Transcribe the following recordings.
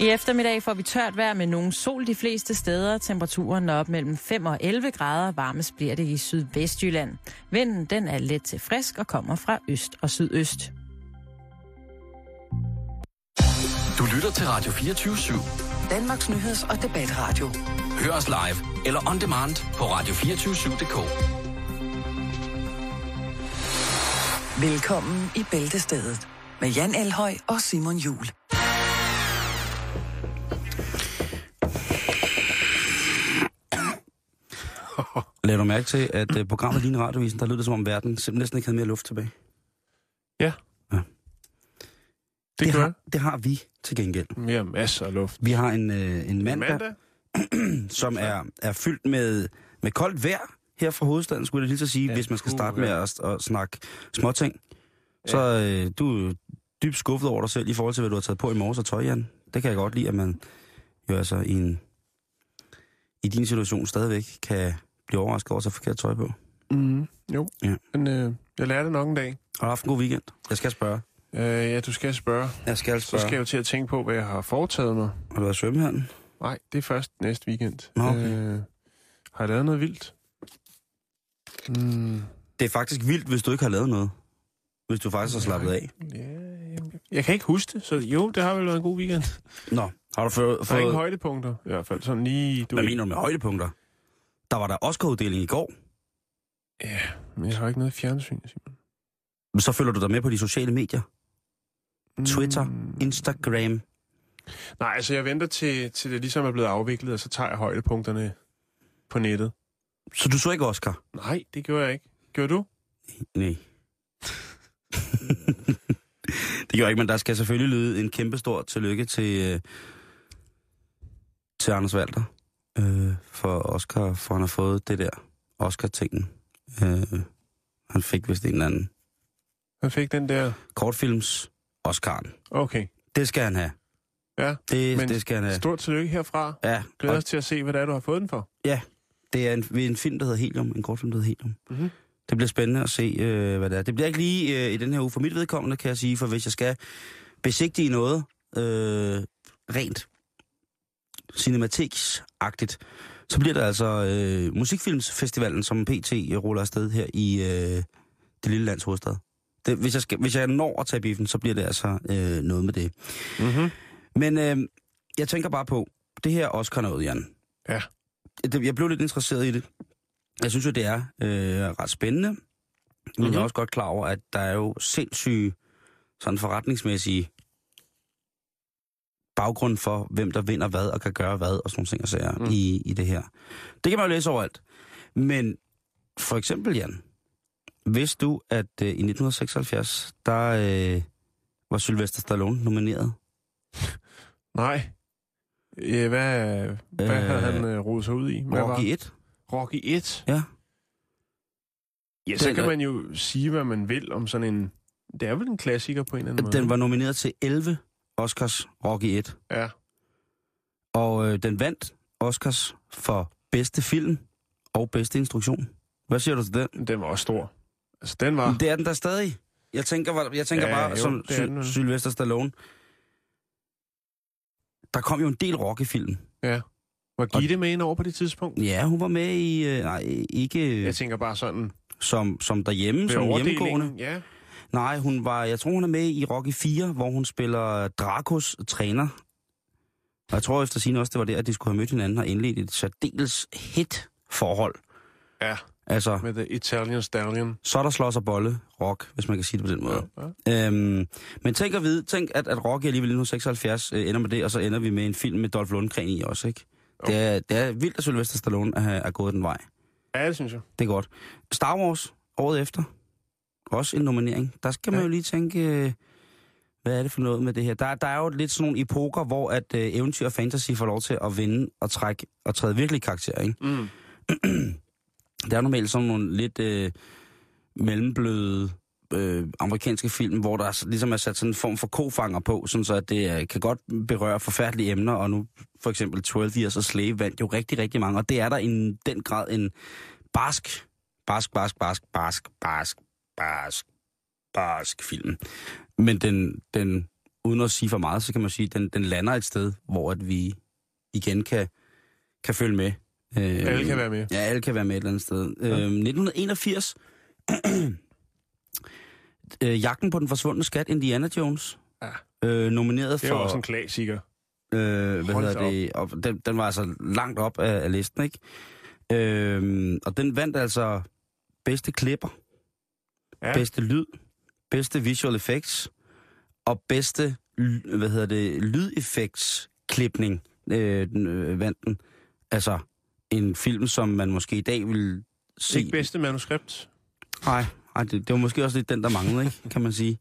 I eftermiddag får vi tørt vejr med nogen sol de fleste steder. Temperaturen er op mellem 5 og 11 grader. Varmest bliver det i sydvestjylland. Vinden den er let til frisk og kommer fra øst og sydøst. Du lytter til Radio 24 /7. Danmarks nyheds- og debatradio. Hør os live eller on demand på radio247.dk. Velkommen i Bæltestedet med Jan Elhøj og Simon Jul. Lad du mærke til, at uh, programmet Line Radiovisen, der lyder det som om verden simpelthen næsten ikke havde mere luft tilbage. Ja. Ja. Det, Det har, det har vi til gengæld. Har masser af luft. Vi har en, uh, en mandag, Mandag? som er, er fyldt med, med koldt vejr her fra hovedstaden, skulle jeg lige så sige, Ja, hvis man skal puh, starte med ja. at, at snakke småting. Så øh, du er dybt skuffet over dig selv i forhold til, hvad du har taget på i morges og tøj, Jan. Det kan jeg godt lide, at man jo altså i, en, i din situation stadigvæk kan blive overrasket over at tage forkert tøj på. Mm, jo. Ja. Men øh, jeg lærer det nok en dag. Har du haft en god weekend? Jeg skal spørge. Øh, ja, du skal spørge. Jeg skal Så spørge. skal jeg jo til at tænke på, hvad jeg har foretaget mig. Har du været i svømmehallen? Nej, det er først næste weekend. Okay. øh, har jeg lavet noget vildt? Mm, Det er faktisk vildt, hvis du ikke har lavet noget. Hvis du faktisk har slappet af. ja, jamen, jeg kan ikke huske det, så jo, det har vel været en god weekend. Nå, har du fået... Der er ingen højdepunkter, i hvert fald. Sådan lige... Du hvad mener du med højdepunkter? Der var der Oscar-uddeling i går. Ja, men jeg har ikke noget fjernsyn, Simon. Men så følger du dig med på de sociale medier. Twitter, Mm, Instagram. Nej, altså jeg venter til, til det ligesom er blevet afviklet, og så tager jeg højdepunkterne på nettet. Så du så ikke Oscar? Nej, det gjorde jeg ikke. Gjorde du? Nej. det gjorde jeg ikke, men der skal selvfølgelig lyde en kæmpe stor tillykke til, øh, til Anders Walter øh, for Oscar, for han har fået det der Oscar-tingen. Øh, han fik vist en eller anden Han fik den der... kortfilms Oscar'en. Okay. Det skal han have. Ja, Det, Men det skal han have. stort tillykke herfra. Ja, Glæder og os til at se, hvad det er, du har fået den for. det er en, en film, der hedder Helium. En kortfilm, der hedder Helium. Mhm. Det bliver spændende at se, øh, hvad det er. Det bliver ikke lige øh, i den her uge for mit vedkommende, kan jeg sige, for hvis jeg skal besigtige noget øh, rent cinematiksagtigt, så bliver det altså øh, Musikfilmsfestivalen, som PT ruller afsted her i øh, det lille lands hovedstad. Det, hvis, jeg skal, hvis jeg når at tage biffen, så bliver det altså øh, noget med det. Mm-hmm. Men øh, jeg tænker bare på, det her Oscar noget, Jan. Ja. Jeg blev lidt interesseret i det. Jeg synes jo, det er øh, ret spændende. Men mm-hmm. jeg er også godt klar over, at der er jo sindssyge sådan forretningsmæssige baggrund for, hvem der vinder hvad og kan gøre hvad og sådan nogle ting og sager mm. I, i det her. Det kan man jo læse overalt. Men for eksempel, Jan, vidste du, at øh, i 1976, der øh, var Sylvester Stallone nomineret? Nej. Ja, hvad hvad Øh, havde han øh, rodet sig ud i? Hvad Rocky var? 1? Rocky 1? Ja. Ja, så Den kan man jo sige, hvad man vil om sådan en... Det er vel en klassiker på en eller anden måde. Den var nomineret til 11 Oscars Rocky 1. Ja. Og øh, den vandt Oscars for bedste film og bedste instruktion. Hvad siger du til den? Den var også stor. Altså, den var... Det er den der stadig. Jeg tænker, jeg tænker Ja, bare jo, som Sy-. Sylvester Stallone. Der kom jo en del Rocky-film. Var Gitte med ind over på det tidspunkt? Ja, hun var med i... Øh, nej, ikke Jeg tænker bare sådan... som, som derhjemme, Ved som hjemmegående. ja. Nej, hun var, jeg tror, hun er med i Rocky 4, hvor hun spiller Dracos træner. Og jeg tror efter sin også, det var der, at de skulle have mødt hinanden og indledt et særdeles hit forhold. Ja, Altså, med The Italian Stallion. så er der slås og bolle rock, hvis man kan sige det på den måde. Ja. Øhm, men tænk at vide, tænk at, at Rocky alligevel i 1976 øh, ender med det, og så ender vi med en film med Dolph Lundgren i også, ikke? Det er, det er vildt, at Sylvester Stallone er, er gået den vej. ja, det synes jeg. Det er godt. Star Wars, året efter. Også en nominering. Der skal man Ja. jo lige tænke, øh, hvad er det for noget med det her? Der, der er jo lidt sådan nogle epoker, hvor at øh, eventyr og fantasy får lov til at vinde og trække og træde virkelig karakter, ikke? Mm. Der er normalt sådan nogle lidt øh, mellembløde øh, amerikanske film, hvor der er, ligesom er sat sådan en form for kofanger på, sådan så at det øh, kan godt berøre forfærdelige emner, og nu for eksempel 12 Years a Slave vandt jo rigtig, rigtig mange, og det er der i en- den grad en barsk, barsk, barsk, barsk, barsk, barsk, barsk, barsk film. Men den, den uden at sige for meget, så kan man sige, at den, den lander et sted, hvor at vi igen kan, kan følge med. Øh, Alle kan være med. Ja, alle kan være med et eller andet sted. Ja. Øh, 1981. øh, Jagten på den forsvundne skat, Indiana Jones. Ja. Øh, nomineret Det er for... også en klassiker. Øh, hvad Hold hedder det? Og den, den var altså langt op af, af listen, ikke? Øh, og den vandt altså bedste klipper, Ja. bedste lyd, bedste visual effects og bedste, hvad hedder det, lydeffekts klipning øh, øh, vandt den. Altså en film, som man måske i dag vil se. Ikke bedste manuskript. Nej, det, det var måske også lidt den, der manglede, ikke, kan man sige.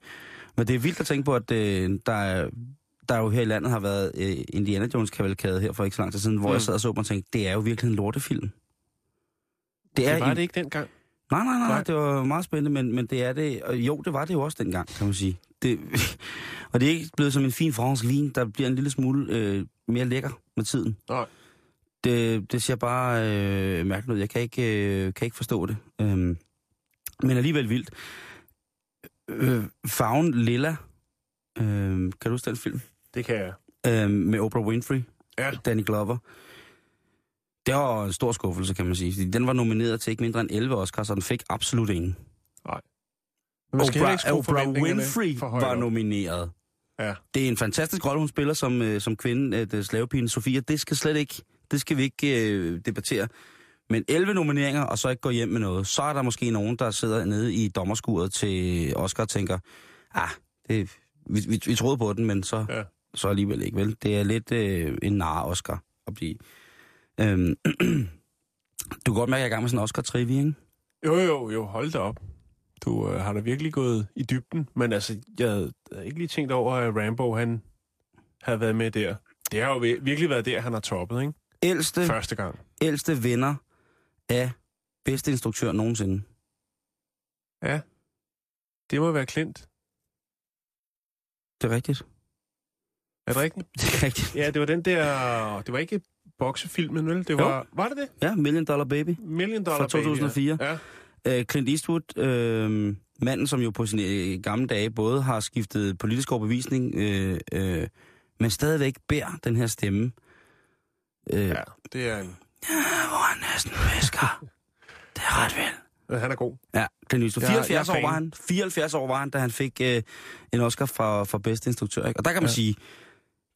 Men det er vildt at tænke på, at øh, der, er, der jo her i landet har været øh, Indiana Jones kavalkade her for ikke så lang tid siden, hvor Mm. jeg sad og så og tænkte, det er jo virkelig en lortefilm. Det Det er var en- det ikke dengang. Nej, nej, nej, Nej. det var meget spændende, men, men det er det, og jo, det var det jo også dengang, kan man sige. Det, og det er ikke blevet som en fin fransk vin, der bliver en lille smule øh, mere lækker med tiden. Nej. Det, det ser bare øh, mærkeligt ud. Jeg kan ikke, øh, kan ikke forstå det. Øhm, men alligevel vildt. Øh, farven Lilla. Øh, kan du huske den film? Det kan jeg. Øh, med Oprah Winfrey. Ja. Danny Glover. Det var en stor skuffelse, kan man sige. fordi Den var nomineret til ikke mindre end 11 Oscars, og den fik absolut ingen. Men man skal heller ikke Oprah Winfrey for var nomineret. Ja. Det er en fantastisk rolle, hun spiller som, øh, som kvinde, øh, slavepigen Sofia. Det skal slet ikke, det skal vi ikke øh, debattere. Men 11 nomineringer, og så ikke gå hjem med noget. Så er der måske nogen, der sidder nede i dommerskuret til Oscar og tænker, ah, det, vi, vi, vi troede på den, men så, ja. så alligevel ikke, vel? Det er lidt øh, en nar Oscar at blive. Øhm, du kan godt mærke, at jeg er i gang med sådan en Oscar-trivia, ikke? Jo, jo, jo, hold da op. Du øh, har da virkelig gået i dybden, men altså, jeg havde ikke lige tænkt over, at Rambo, han havde været med der. Det har jo vir- virkelig været der, han har toppet, ikke? Ældste, Første gang. ældste vinder af bedste instruktør nogensinde. Ja. Det må være Klint. Det er rigtigt. Er det rigtigt? Det er rigtigt. Ja, det var den der... Det var ikke boksefilmen, vel? Det Jo. var... Var det det? Ja, Million Dollar Baby. Million Dollar Fra 2004. Baby, ja. ja. Uh, Clint Eastwood, uh, manden som jo på sine øh, gamle dage både har skiftet politisk overbevisning, uh, uh, men stadigvæk bærer den her stemme. Uh, ja. ja, det er en... Hvor han næsten væsker. det er ret vel. Han er god. Ja, Clint Eastwood. Jeg er- 74 jeg er år var han. 74 år var han, da han fik uh, en Oscar for, for bedste instruktør. Ikke? Og der kan man Ja. ja. sige,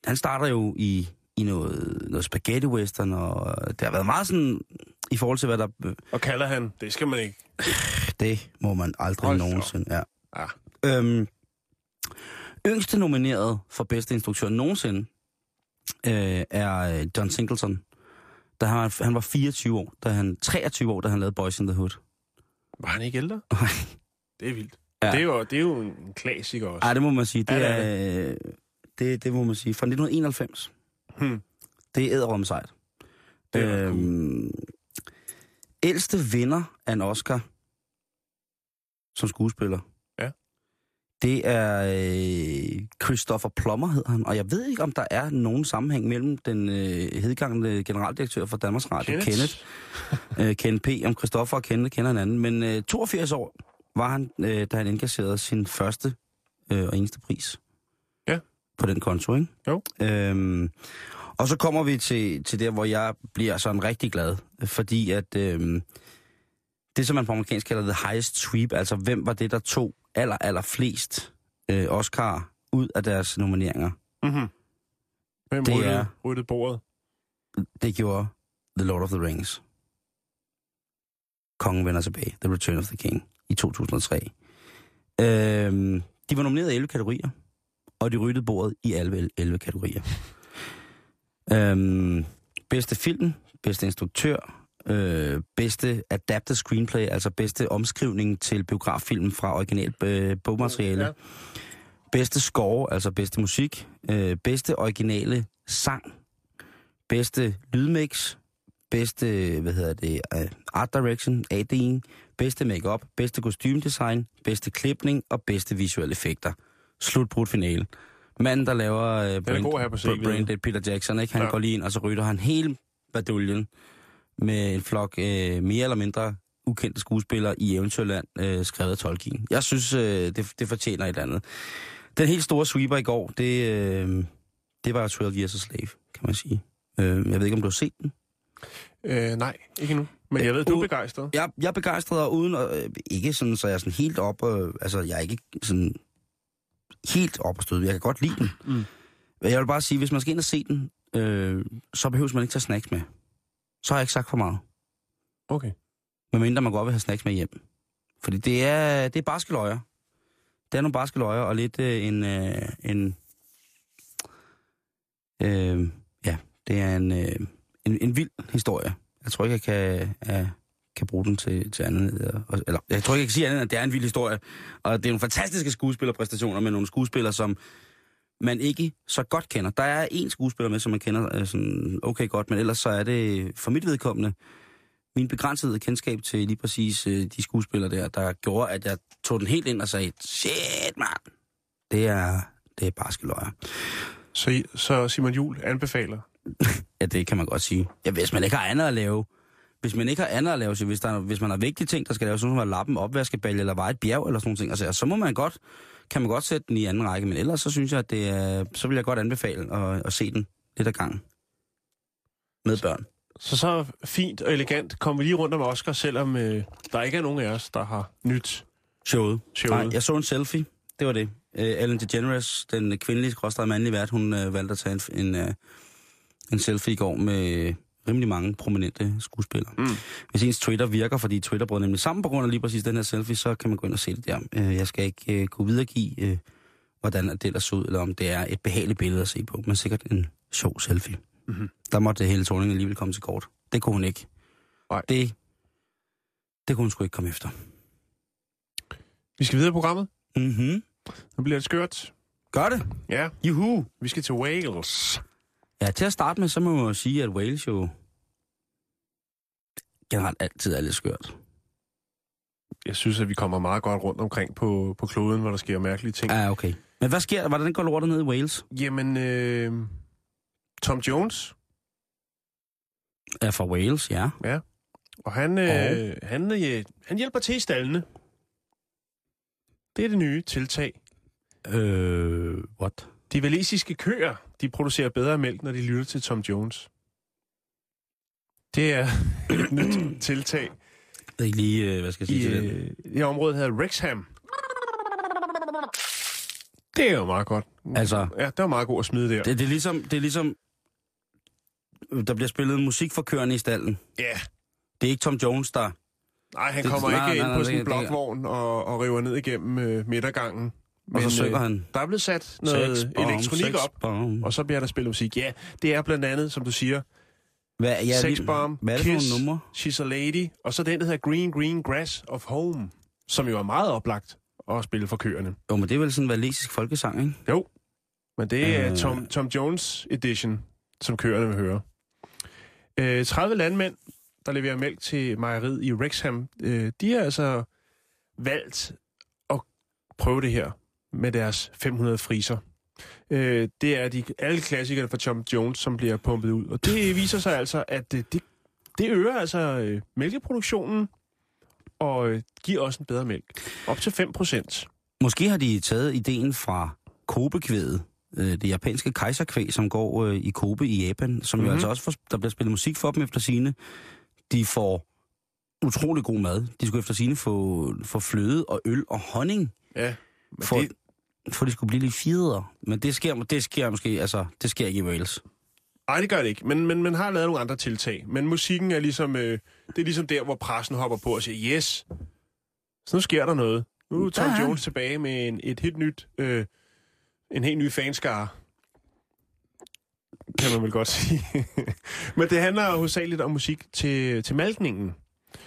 han starter jo i, i noget, noget spaghetti western, og det har været meget sådan, i forhold til hvad der... Og kalder han... Det skal man ikke. Det må man aldrig Hold nogensinde. Ja. Ah. Øhm, yngste nomineret for bedste instruktør nogensinde øh, er øh, John Singleton. Da han, var- han var 24 år, da han 23 år, da han lavede Boys in the Hood. Var han ikke ældre? Nej. Det er vildt. Ja. Ja. Det, er jo, det er jo en klassiker også. Ej, det må man sige. Det, Ja, det er, er øh, det, det må man sige. Fra 1991. Hmm. Det er æderom sejt. Øhm, ældste vinder af en Oscar som skuespiller. Ja. Det er øh, Christopher Plummer, hedder han. Og jeg ved ikke, om der er nogen sammenhæng mellem den øh, hedgangende generaldirektør for Danmarks Radio, Kenneth. Kenneth, øh, Ken P., om Christoffer og Kenneth kender hinanden. Men øh, 82 år var han, øh, da han indkasserede sin første øh, og eneste pris. På den konto, ikke? Jo. Øhm, og så kommer vi til, til der, hvor jeg bliver sådan rigtig glad, fordi at øhm, det, som man på amerikansk kalder the highest sweep, altså hvem var det, der tog aller, aller flest øh, Oscar ud af deres nomineringer, Mm-hmm. Hvem Det ryddede, er- ryddede bordet? det gjorde The Lord of the Rings. Kongen vender tilbage, The Return of the King, i 2003. Øhm, de var nomineret i 11 kategorier, og de ryddede bordet i alle 11 kategorier. øhm, bedste film, bedste instruktør, øh, bedste adapted screenplay, altså bedste omskrivning til biograffilmen fra original øh, bogmateriale. Ja. Bedste score, altså bedste musik. Øh, bedste originale sang. Bedste lydmix. Bedste, hvad hedder det, uh, art direction, AD'ing. Bedste makeup, bedste kostumedesign, bedste klipning og bedste visuelle effekter. Slutbrudt finale. Manden, der laver god have på CV'et. Brain Dead Peter Jackson, ikke? han Ja. går lige ind, og så rytter han hele baduljen med en flok øh, mere eller mindre ukendte skuespillere i Eventyrland, øh, skrevet af Tolkien. Jeg synes, øh, det, det fortjener et andet. Den helt store sweeper i går, det, øh, det var 12 Years a Slave, kan man sige. Øh, jeg ved ikke, om du har set den? Øh, nej, ikke nu. Men jeg ved, du er ud- begejstret. Jeg, jeg er begejstret, og uden at, øh, ikke sådan, så jeg er sådan helt op, øh, altså jeg er ikke sådan helt op og støde. Jeg kan godt lide den. Mm. Men jeg vil bare sige, hvis man skal ind og se den, øh, så behøver man ikke tage snacks med. Så har jeg ikke sagt for meget. Okay. Medmindre man godt vil have snacks med hjem. Fordi det er, det er barske løjer. Det er nogle barske løjer, og lidt øh, en, øh, en øh, ja, det er en, øh, en, en vild historie. Jeg tror ikke, jeg kan, jeg kan bruge den til, til andet. Og- Eller, jeg tror ikke, jeg kan sige andet, at det er en vild historie. Og det er nogle fantastiske skuespillerpræstationer med nogle skuespillere, som man ikke så godt kender. Der er en skuespiller med, som man kender øh, sådan okay godt, men ellers så er det for mit vedkommende min begrænsede kendskab til lige præcis øh, de skuespillere der, der gjorde, at jeg tog den helt ind og sagde, shit mand, det er, det er barske løjer. Så, så Simon Jul anbefaler. Ja, det kan man godt sige. Ja, hvis man ikke har andet at lave, hvis man ikke har andet at lave, så hvis, der er, hvis man har vigtige ting, der skal laves, som at lappe en opvaskebalje eller veje et bjerg eller sådan nogle ting, altså, så må man godt, kan man godt sætte den i anden række, men ellers så synes jeg, at det er, så vil jeg godt anbefale at, at se den lidt ad gangen. Med børn. Så så fint og elegant kom vi lige rundt om Oscar, selvom øh, der ikke er nogen af os, der har nyt. Showet. Showet. Nej, jeg så en selfie. Det var det. Uh, Ellen DeGeneres, den kvindelige skråstrej mandlige vært, hun uh, valgte at tage en, en, uh, en selfie i går med rimelig mange prominente skuespillere. Mm. Hvis ens Twitter virker, fordi Twitter brød nemlig sammen på grund af lige præcis den her selfie, så kan man gå ind og se det der. Uh, jeg skal ikke uh, kunne videregive, uh, hvordan det ellers så ud, eller om det er et behageligt billede at se på, men sikkert en sjov selfie. Mhm. Der måtte hele Thorning alligevel komme til kort. Det kunne hun ikke. Nej. Det, det kunne hun sgu ikke komme efter. Vi skal videre i programmet. Mhm. Nu bliver det skørt. Gør det. Ja, Juhu. vi skal til Wales. Ja, til at starte med, så må man jo sige, at Wales jo generelt altid er lidt skørt. Jeg synes, at vi kommer meget godt rundt omkring på, på kloden, hvor der sker mærkelige ting. Ja, okay. Men hvad sker der? Hvordan går lortet ned i Wales? Jamen, øh, Tom Jones, Er fra Wales, ja. og han, øh, han, øh, han hjælper til i stallene. Det er det nye tiltag. Øh, what? De valesiske køer, de producerer bedre mælk, når de lytter til Tom Jones. Det er et nyt tiltag Jeg ved ikke lige, øh, hvad skal jeg i, sige til det. øh, i området her Wrexham. Det er jo meget godt. Altså, Ja, det var meget godt at smide der. det, det, er ligesom, det er ligesom, der bliver spillet musik for køerne i stallen. Ja. Det er ikke Tom Jones, der... Nej, han Det- kommer nej, ikke nej, ind nej, på det- det- blokvogn og, og river ned igennem øh, midtergangen. Og så Men, synger øh, han... Der er blevet sat noget Sex bomb, elektronik sex op, bomb. og så bliver der spillet musik. Ja, det er blandt andet, som du siger, Hvad, ja, Sex Bomb, Hvad er det Kiss. numre? She's a Lady, og så den, der hedder Green Green Grass of Home, som jo er meget oplagt at spille for køerne. Jo, men det er vel sådan en valesisk folkesang, ikke? Jo, men det er Øh. Tom, Tom Jones Edition, som køerne vil høre. Øh, 30 landmænd, der leverer mælk til mejeriet i Wrexham, øh, de har altså valgt at prøve det her med deres 500 friser. Øh, det er de, alle klassikere fra Tom Jones, som bliver pumpet ud. Og det viser sig altså, at det, det, det øger altså øh, mælkeproduktionen og øh, giver også en bedre mælk. Op til 5 procent. Måske har de taget ideen fra Kobe-kvædet, øh, det japanske kejserkvæg, som går øh, i Kobe i Japan, som mm-hmm. jo Mhm. altså også får, der bliver spillet musik for dem efter sine. De får utrolig god mad. De skulle efter sine få, få fløde og øl og honning, Ja, men for, det, for de skulle blive lidt fjedere. Men det sker, det sker måske, altså, det sker ikke i Wales. Nej, det gør det ikke, men, men man har lavet nogle andre tiltag. Men musikken er ligesom, øh, det er ligesom der, hvor pressen hopper på og siger, yes, så nu sker der noget. Nu er Tom Der. Jones tilbage med en, et helt nyt, øh, en helt ny fanskare. Kan man vel godt sige. men det handler hovedsageligt om musik til, til malkningen,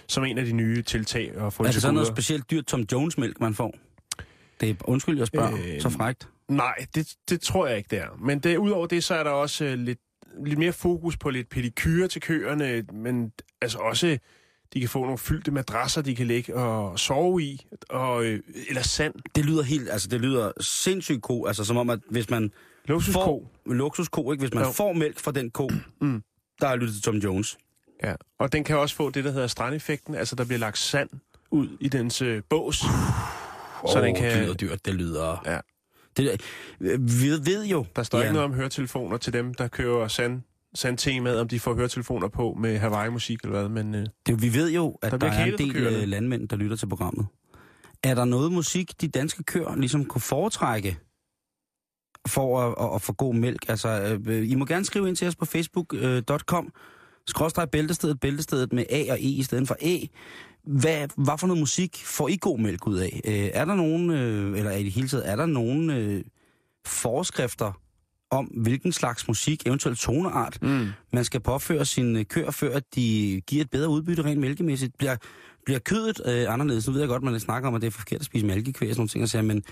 som en af de nye tiltag at få Er det til så noget specielt dyrt Tom Jones-mælk, man får? Det er, undskyld, jeg spørger, øh, så frægt. Nej, det, det tror jeg ikke, det er. Men det, udover det, så er der også øh, lidt, lidt mere fokus på lidt pedikyre til køerne, men altså også, de kan få nogle fyldte madrasser, de kan ligge og sove i, og, øh, eller sand. Det lyder helt, altså det lyder sindssygt ko, altså som om, at hvis man Luksusko. får luksusko, ikke? Hvis man Jo. får mælk fra den ko, Mm. der er lyttet til Tom Jones. Ja. Og den kan også få det, der hedder strandeffekten, altså der bliver lagt sand ud i dens øh, bås. Så Så den det kan- lyder dyrt, det lyder... Ja. Det, vi ved jo... Der står ja, ikke noget om høretelefoner til dem, der kører sand, sandtemaet, om de får høretelefoner på med Hawaii-musik eller hvad, men øh, Det, vi ved jo, at Der der, er en del køerne. øh, landmænd, der lytter til programmet. Er der noget musik, de danske køer ligesom kunne foretrække for at, at, at få god mælk? Altså, øh, I må gerne skrive ind til os på facebook.com, skråstrej bæltestedet, bæltestedet med A og E i stedet for E. Hvad, hvad for noget musik får I god mælk ud af? Øh, er der nogen, øh, eller i det hele taget, er der nogen øh, forskrifter om, hvilken slags musik, eventuelt toneart, mm. man skal påføre sine køer, før at de giver et bedre udbytte rent mælkemæssigt. Bliver, bliver kødet øh, anderledes? Nu ved jeg godt, man snakker om, at det er forkert at spise mælkekvæg og sådan nogle ting, og siger, men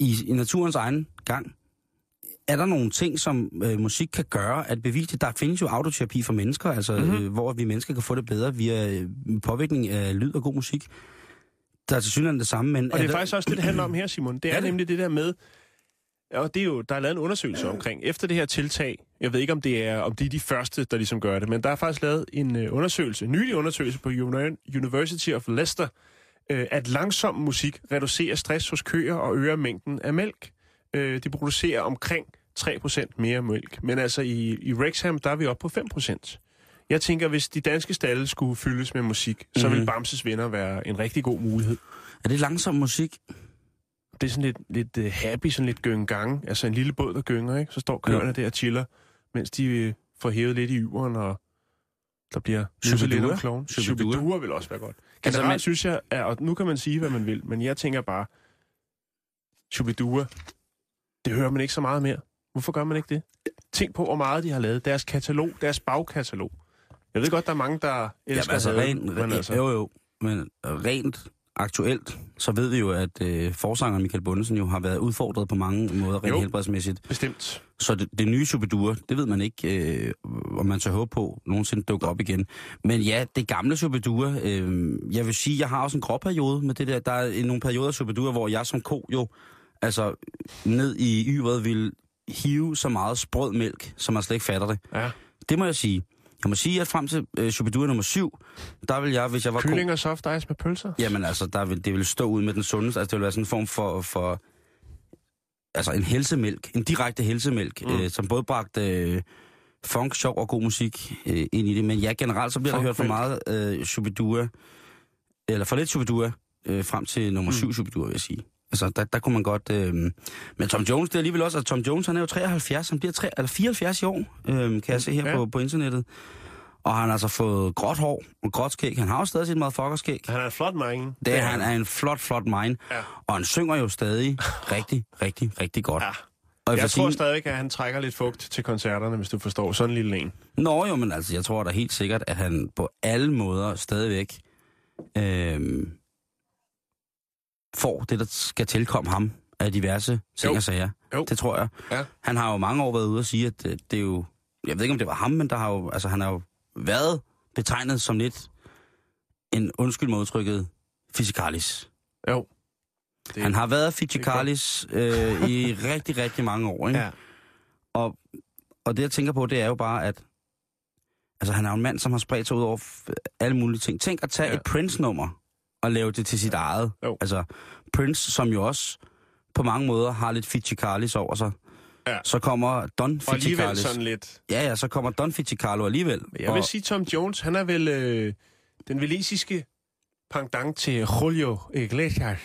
i, i naturens egen gang, er der nogle ting, som øh, musik kan gøre at bevise det? Der findes jo autoterapi for mennesker, altså, Mhm. mm-hmm. øh, hvor vi mennesker kan få det bedre via øh, påvirkning af lyd og god musik. Der er til synligheden det samme, men... Og det er der- faktisk også det, det handler om her, Simon. Det er, Er det? nemlig det der med, og det er jo, der er lavet en undersøgelse omkring, efter det her tiltag, jeg ved ikke, om det er, om de er de første, der ligesom gør det, men der er faktisk lavet en uh, undersøgelse, en nylig undersøgelse på Uni- University of Leicester, uh, at langsom musik reducerer stress hos køer og øger mængden af mælk. De producerer omkring 3% mere mælk, men altså i, i Wrexham, der er vi oppe på 5%. Jeg tænker, hvis de danske stalle skulle fyldes med musik, så Mhm. vil Bamses venner være en rigtig god mulighed. Er det langsom musik? Det er sådan lidt, lidt uh, happy, sådan lidt gøng-gang. Altså en lille båd, der gynger, ikke? Så står køerne ja. der og chiller, mens de uh, får hævet lidt i yveren, og der bliver nusset lidt om kloven. Shubidua. Vil også være godt. Altså, Generelt men- synes jeg, at, og nu kan man sige, hvad man vil, men jeg tænker bare, Shubidua, det hører man ikke så meget mere. Hvorfor gør man ikke det? Tænk på, hvor meget de har lavet. Deres katalog, deres bagkatalog. Jeg ved godt, der er mange, der elsker Jamen, altså, rent, men rent, altså, jo, jo, men rent aktuelt, så ved vi jo, at øh, forsangeren Michael Bundesen jo har været udfordret på mange måder rent Jo. helbredsmæssigt. bestemt. Så det, det nye Shubidua, det ved man ikke, øh, om man tør håbe på, nogensinde dukker op igen. Men ja, det gamle Shubidua, øh, jeg vil sige, jeg har også en gråperiode med det der. Der er nogle perioder af Shubidua, hvor jeg som ko jo, altså ned i yveret ville hive så meget sprød mælk, som man slet ikke fatter det. Ja. Det må jeg sige. Jeg må sige, at frem til øh, Shubidua nummer 7, der vil jeg, hvis jeg var ko... Kylling og soft ice med pølser? Jamen altså, der vil, det vil stå ud med den sundeste. Altså, det vil være sådan en form for, for altså en helsemælk, en direkte helsemælk, mm. øh, som både bragte øh, funk, sjov og god musik øh, ind i det. Men ja, generelt så bliver der hørt for meget øh, Shubidua, eller for lidt Shubidua, øh, frem til nummer 7 mm. Shubidua, vil jeg sige. Altså, der, der kunne man godt... Øh, men Tom Jones, det er alligevel også... Altså, Tom Jones, han er jo 73, han bliver 3, eller 74 i år, øh, kan jeg se her Ja. på, på internettet. Og han har altså fået gråt hår og gråt skæg. Han har jo stadig sit motherfuckerskæg. Han er en flot mange. Det er, han er en flot, flot mine. Ja. Og han synger jo stadig rigtig, rigtig, rigtig godt. Ja. Og jeg, tror sige, stadig, at han trækker lidt fugt til koncerterne, hvis du forstår. Sådan en lille en. Nå jo, men altså, jeg tror da helt sikkert, at han på alle måder stadigvæk øh, får det, der skal tilkomme ham af diverse ting og sager. Jo. Det tror jeg. Ja. Han har jo mange år været ude og sige, at øh, det er jo... Jeg ved ikke, om det var ham, men der har jo, altså, han har jo været betegnet som lidt en undskyld med udtrykket fisikalis. Jo. Det, Han har været fisikalis øh, i rigtig, rigtig mange år, ikke? Ja. Og, og det, jeg tænker på, det er jo bare, at altså, han er jo en mand, som har spredt sig ud over alle mulige ting. Tænk at tage ja. et Prince-nummer og lave det til sit eget. Jo. Altså, Prince, som jo også på mange måder har lidt Fitchikalis over sig. Ja. Så kommer Don Og alligevel sådan lidt... Ja, ja, så kommer Don Fitchikalo alligevel. Jeg vil sige, Tom Jones, han er vel øh, den velisiske pendant til Julio Iglesias.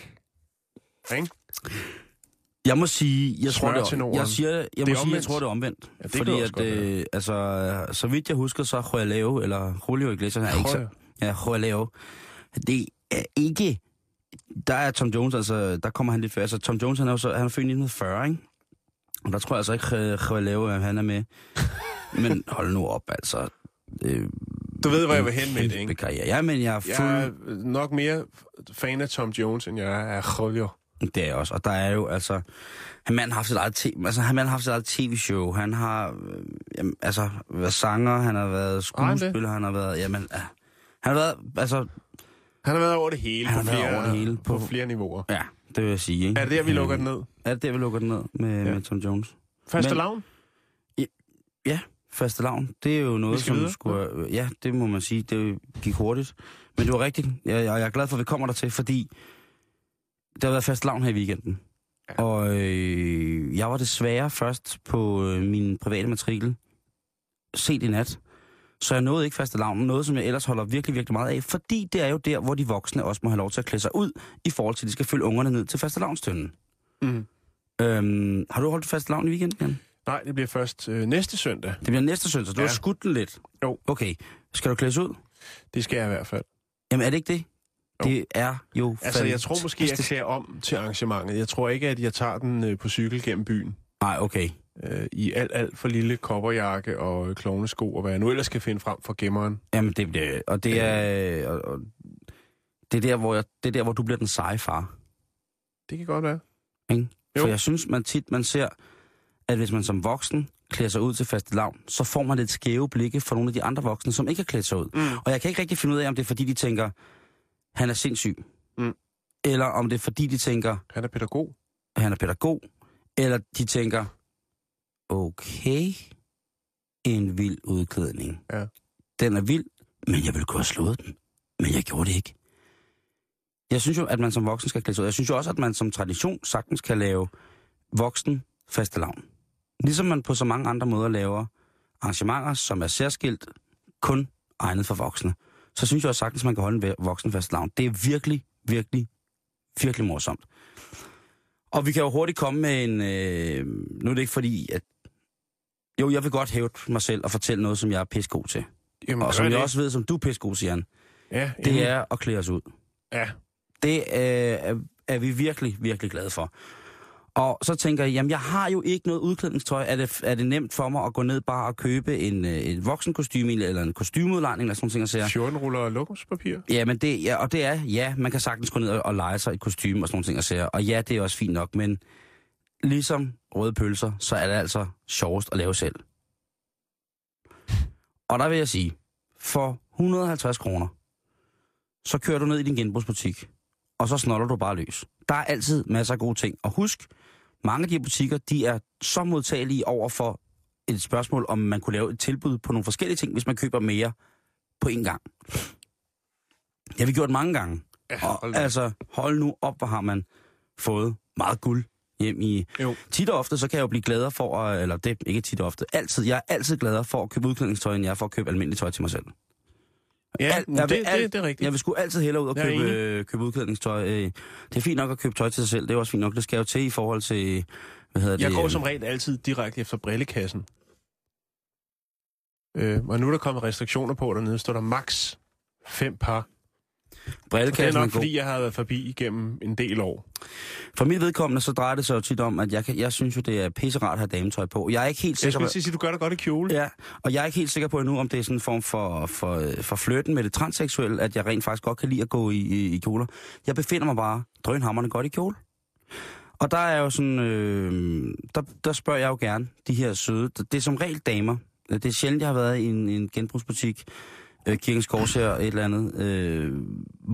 Ikke? Jeg må sige, jeg tror, det, jeg, siger, jeg, Det må sige, jeg tror, det er omvendt. Ja, det Fordi at, godt øh, altså, så vidt jeg husker, så Jueleo, eller Julio Iglesias, er ikke så, Julio. Ja, Jueleo. Det er ikke... Der er Tom Jones, altså, der kommer han lidt før. Altså, Tom Jones, han er jo så, han er født i 1940, ikke? Og der tror jeg altså ikke, øh, Jueleo, at han er med. Men hold nu op, altså. Øh, Du ved, hvor jeg vil hen med det, ikke? karriere. Ja, men jeg er fuld... Jeg er nok mere fan af Tom Jones, end jeg er af Julio. Det er jeg også. Og der er jo, altså... Han mand har haft sit eget, te- altså, han mand har haft sit eget tv-show. Han har, øh, jamen, altså, været sanger, han har været Har han skuespiller, han har været, jamen, øh, han har været, altså, Han har været over det hele, Han på, flere, over det hele på, på- flere niveauer. ja, det vil jeg sige, ikke? Er det der, vi lukker den ned? Er det der, vi lukker den ned med, Ja. ja. med Tom Jones? Første Men- lavn? Ja, faste lavn. Det er jo noget, som videre. skulle... Ja, det må man sige. Det gik hurtigt. Men det var rigtigt. Jeg, jeg, jeg er glad for, at vi kommer der til, fordi det har været fast lavn her i weekenden. Ja. Og øh, jeg var desværre først på øh, min private matrikel set i nat. Så jeg nåede ikke faste lavnen, noget som jeg ellers holder virkelig, virkelig meget af, fordi det er jo der, hvor de voksne også må have lov til at klæde sig ud, i forhold til, at de skal følge ungerne ned til faste lavnstønden. Mm. Øhm, har du holdt faste lavn i weekenden? Jan? Nej, det bliver først øh, næste søndag. Det bliver næste søndag, så du Ja. har skudt den lidt. Jo. Okay, skal du klædes ud? Det skal jeg i hvert fald. Jamen er det ikke det? Jo. Det er jo Altså, jeg tror måske, jeg klæder om til arrangementet. Jeg tror ikke, at jeg tager den øh, på cykel gennem byen. Nej, okay. Øh, I alt, alt for lille kopperjakke og øh, klovnesko, og hvad jeg nu ellers skal finde frem for gemmeren. Jamen det bliver... Og det er... Og, og, det er, der, hvor jeg, det er der, hvor du bliver den seje far. Det kan godt være. Ikke? For jeg synes, man tit man ser, at hvis man som voksen klæder sig ud til faste lavn, så får man lidt skæve blikke fra nogle af de andre voksne, som ikke har klædt sig ud. Mm. Og jeg kan ikke rigtig finde ud af, om det er fordi, de tænker, han er sindssyg. Mm. Eller om det er fordi, de tænker, Han er pædagog. han er pædagog. Eller de tænker, okay, en vild udklædning. Ja. Den er vild, men jeg ville kunne have slået den. Men jeg gjorde det ikke. Jeg synes jo, at man som voksen skal klæde sig ud. Jeg synes jo også, at man som tradition sagtens kan lave voksen fastelavn. Ligesom man på så mange andre måder laver arrangementer, som er særskilt kun egnet for voksne. Så synes jeg også sagtens, man kan holde en voksen fastelavn. Det er virkelig, virkelig, virkelig morsomt. Og vi kan jo hurtigt komme med en... Øh, nu er det ikke fordi, at... Jo, jeg vil godt hæve mig selv og fortælle noget, som jeg er pissegod til. Jamen, Og som jeg det. også ved, som du er pissegod, Jan. Ja, Det er at klæde os ud. Ja, Det øh, er, er vi virkelig, virkelig glade for. Og så tænker jeg, jamen jeg har jo ikke noget udklædningstøj. Er det, er det nemt for mig at gå ned bare og købe en, øh, et voksenkostyme eller en kostymeudlejning eller sådan nogle ting, og sige, 14 ruller lokumspapir. Ja, men det, ja, og det er, ja, man kan sagtens gå ned og, og lege sig et kostume og sådan nogle ting og sager. Og ja, det er også fint nok, men ligesom røde pølser, så er det altså sjovest at lave selv. Og der vil jeg sige, for 150 kroner, så kører du ned i din genbrugsbutik, og så snoller du bare løs. Der er altid masser af gode ting. Og husk, mange af de her butikker, de er så modtagelige over for et spørgsmål, om man kunne lave et tilbud på nogle forskellige ting, hvis man køber mere på én gang. Det har vi gjort mange gange. Ja, Og hold da. altså, hold nu op, hvor har man fået meget guld hjem i... Jo. Tit og ofte, så kan jeg jo blive gladere for, at, eller det ikke tit og ofte, altid, jeg er altid gladere for at købe udklædningstøj, end jeg er for at købe almindeligt tøj til mig selv. Ja, men jeg det, vil det, alt- det er rigtigt. Jeg vil sgu altid hellere ud og købe, øh, købe udklædningstøj. Øh, det er fint nok at købe tøj til sig selv, det er også fint nok, det skal jo til i forhold til, hvad hedder Jeg det? går øh, som regel altid direkte efter brillekassen. Øh, og nu er der kommet restriktioner på, dernede står der max fem par. Og det er brillekassen nok, er god. fordi jeg har været forbi igennem en del år. For mit vedkommende, så drejer det sig jo tit om, at jeg, kan, jeg synes jo, det er pisserart at have dametøj på. Jeg er ikke helt Jeg sikker skulle til at sige, du gør det godt i kjole. Ja, og jeg er ikke helt sikker på endnu, om det er sådan en form for, for, for flirten med det transseksuelle, at jeg rent faktisk godt kan lide at gå i, i, i kjoler. Jeg befinder mig bare drønhammerne godt i kjole. Og der er jo sådan, øh, der, der spørger jeg jo gerne de her søde, det er som regel damer. Det er sjældent, jeg har været i en, en genbrugsbutik, øh, Kirkens Korshær et eller andet, øh,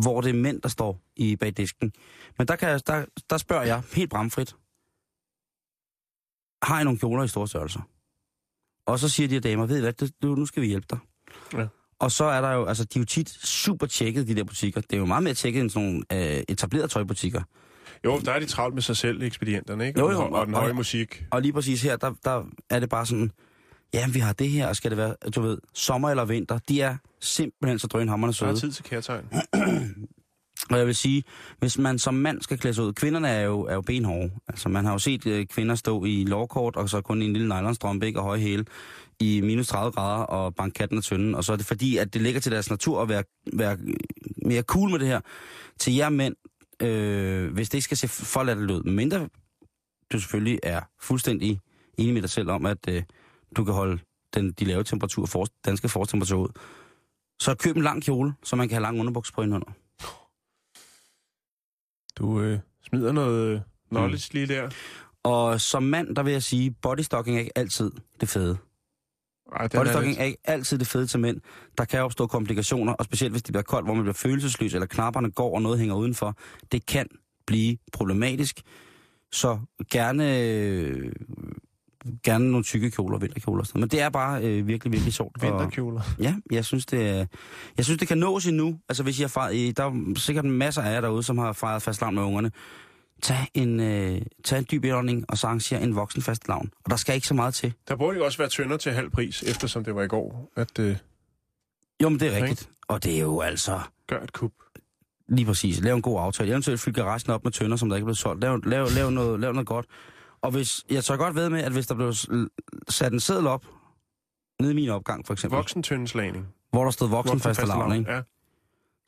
hvor det er mænd, der står i bag disken. Men der, kan der, der spørger jeg helt bramfrit, har I nogle kjoler i store størrelser? Og så siger de her damer, ved I hvad, det, nu skal vi hjælpe dig. Ja. Og så er der jo, altså de er jo tit super tjekket, de der butikker. Det er jo meget mere tjekket end sådan nogle øh, etablerede tøjbutikker. Jo, der er de travlt med sig selv, ekspedienterne, ikke? Jo, Og, jo, den, hø- og den og- høje musik. Og lige præcis her, der, der er det bare sådan, ja, vi har det her, og skal det være, du ved, sommer eller vinter. De er simpelthen så drønhammerne Der er søde. tid til kærtegn. Og jeg vil sige, hvis man som mand skal klæde sig ud, kvinderne er jo, er jo benhårde. Altså man har jo set øh, kvinder stå i lovkort, og så kun i en lille nylonstrømpe, og høje hæle, i minus 30 grader, og banke katten af tønden. Og så er det fordi, at det ligger til deres natur at være, være mere cool med det her. Til jer mænd, øh, hvis det ikke skal se for latterligt ud, mindre du selvfølgelig er fuldstændig enig med dig selv om, at øh, du kan holde den, de lave temperatur, for, danske forårstemperatur ud, så køb en lang kjole, så man kan have lang underbuks på indenunder. Du øh, smider noget øh, knowledge Mm. lige der. Og som mand, der vil jeg sige, bodystocking er ikke altid det fede. Ej, den er Bodystocking lidt- er ikke altid det fede til mænd. Der kan opstå komplikationer, og specielt hvis det bliver koldt, hvor man bliver følelsesløs, eller knapperne går, og noget hænger udenfor. Det kan blive problematisk. Så gerne, øh, gerne nogle tykke kjoler, vinterkjoler og sådan noget. Men det er bare øh, virkelig, virkelig sjovt. Og- Vinterkjoler. Ja, jeg synes, det, jeg synes, det kan nås endnu. Altså, hvis I har fejret, der er sikkert masser af jer derude, som har fejret fast med ungerne. tag en, øh, tag en dyb indånding og så arrangere en voksen fast lavn. Og der skal ikke så meget til. Der burde jo også være tønder til halv pris, eftersom det var i går, at øh, Jo, men det er Ikke? rigtigt. Og det er jo altså gør et kub. lige præcis. Lav en god aftale. Eventuelt fylde garagen op med tønder, som der ikke er blevet solgt. Lav, lav, lav, noget, lav noget godt. Og hvis, jeg tør godt ved med, at hvis der blev sat en seddel op, nede i min opgang for eksempel, Voksen tøndeslagning. hvor der stod voksen lavn, ikke? Ja.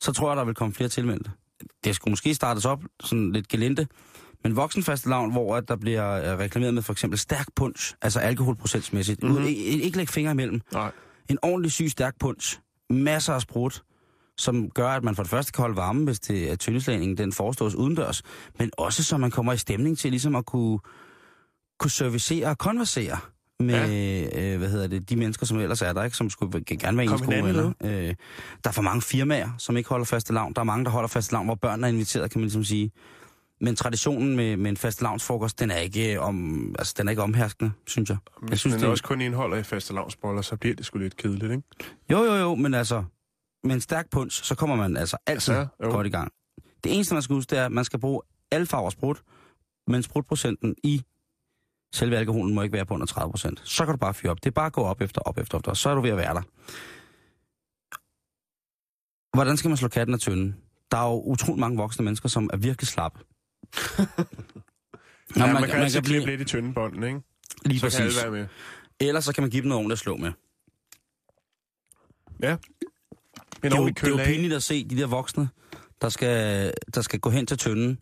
så tror jeg, der vil komme flere tilmeldte. Det skulle måske startes op sådan lidt gelinde, men voksenfastelavn, hvor at der bliver øh, reklameret med for eksempel stærk punch, altså alkoholprocentsmæssigt. Mhm. Mm-hmm. Ikke, ikke lægge fingre imellem. Nej. En ordentlig syg stærk punch, masser af sprut, som gør, at man for det første kan holde varme, hvis det er tyndeslagningen, den forestås udendørs, men også så man kommer i stemning til ligesom at kunne, kunne servicere og konversere med, ja. øh, hvad hedder det, de mennesker, som ellers er der, ikke, som skulle gerne være Kom ens gode venner. Øh, der er for mange firmaer, som ikke holder faste lavn. Der er mange, der holder faste lavn, hvor børnene er inviteret, kan man ligesom sige. Men traditionen med, med en fast lavnsfrokost, den er ikke om, altså, den er ikke omherskende, synes jeg. Hvis jeg synes, den det- også kun indeholder i faste lavnsboller, så bliver det sgu lidt kedeligt, ikke? Jo, jo, jo, men altså, med en stærk punch, så kommer man altså altid Ja, ja, jo. godt i gang. Det eneste, man skal huske, det er, at man skal bruge alle farver sprut, men sprutprocenten i selve alkoholen må ikke være på under 30 procent. Så kan du bare fyre op. Det er bare at gå op efter, op efter, op efter. Så er du ved at være der. Hvordan skal man slå katten af tynden? Der er jo utrolig mange voksne mennesker, som er virkelig slappe. Ja, man, man kan altid klippe lidt i tyndebånden, ikke? Lige Så kan alle præcis. være med. Ellers så kan man give dem noget ordentligt at slå med. Ja. En det, er jo, det er jo pinligt at se de der voksne, der skal, der skal gå hen til tønden,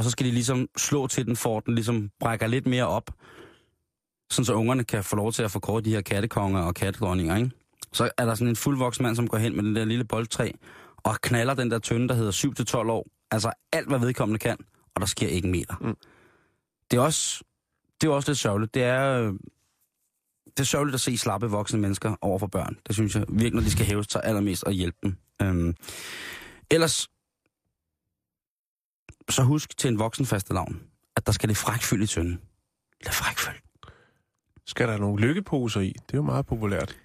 og så skal de ligesom slå til den, for den ligesom brækker lidt mere op, sådan så ungerne kan få lov til at forkorte de her kattekonger og kattedronninger, ikke? Så er der sådan en fuldvoksen mand, som går hen med den der lille boldtræ, og knaller den der tønde, der hedder 7-12 år. Altså alt, hvad vedkommende kan, og der sker ikke en meter. Mm. Det er også, det er også lidt sørgeligt. Det er, øh, det er sørgeligt at se slappe voksne mennesker over for børn. Det synes jeg virkelig, når de skal hæves sig allermest og hjælpe dem. Øhm, ellers, så husk til en voksen fastelavn, at der skal det frækfyldt i tønden. Lidt frækfyldt. Skal der nogle lykkeposer i? Det er jo meget populært.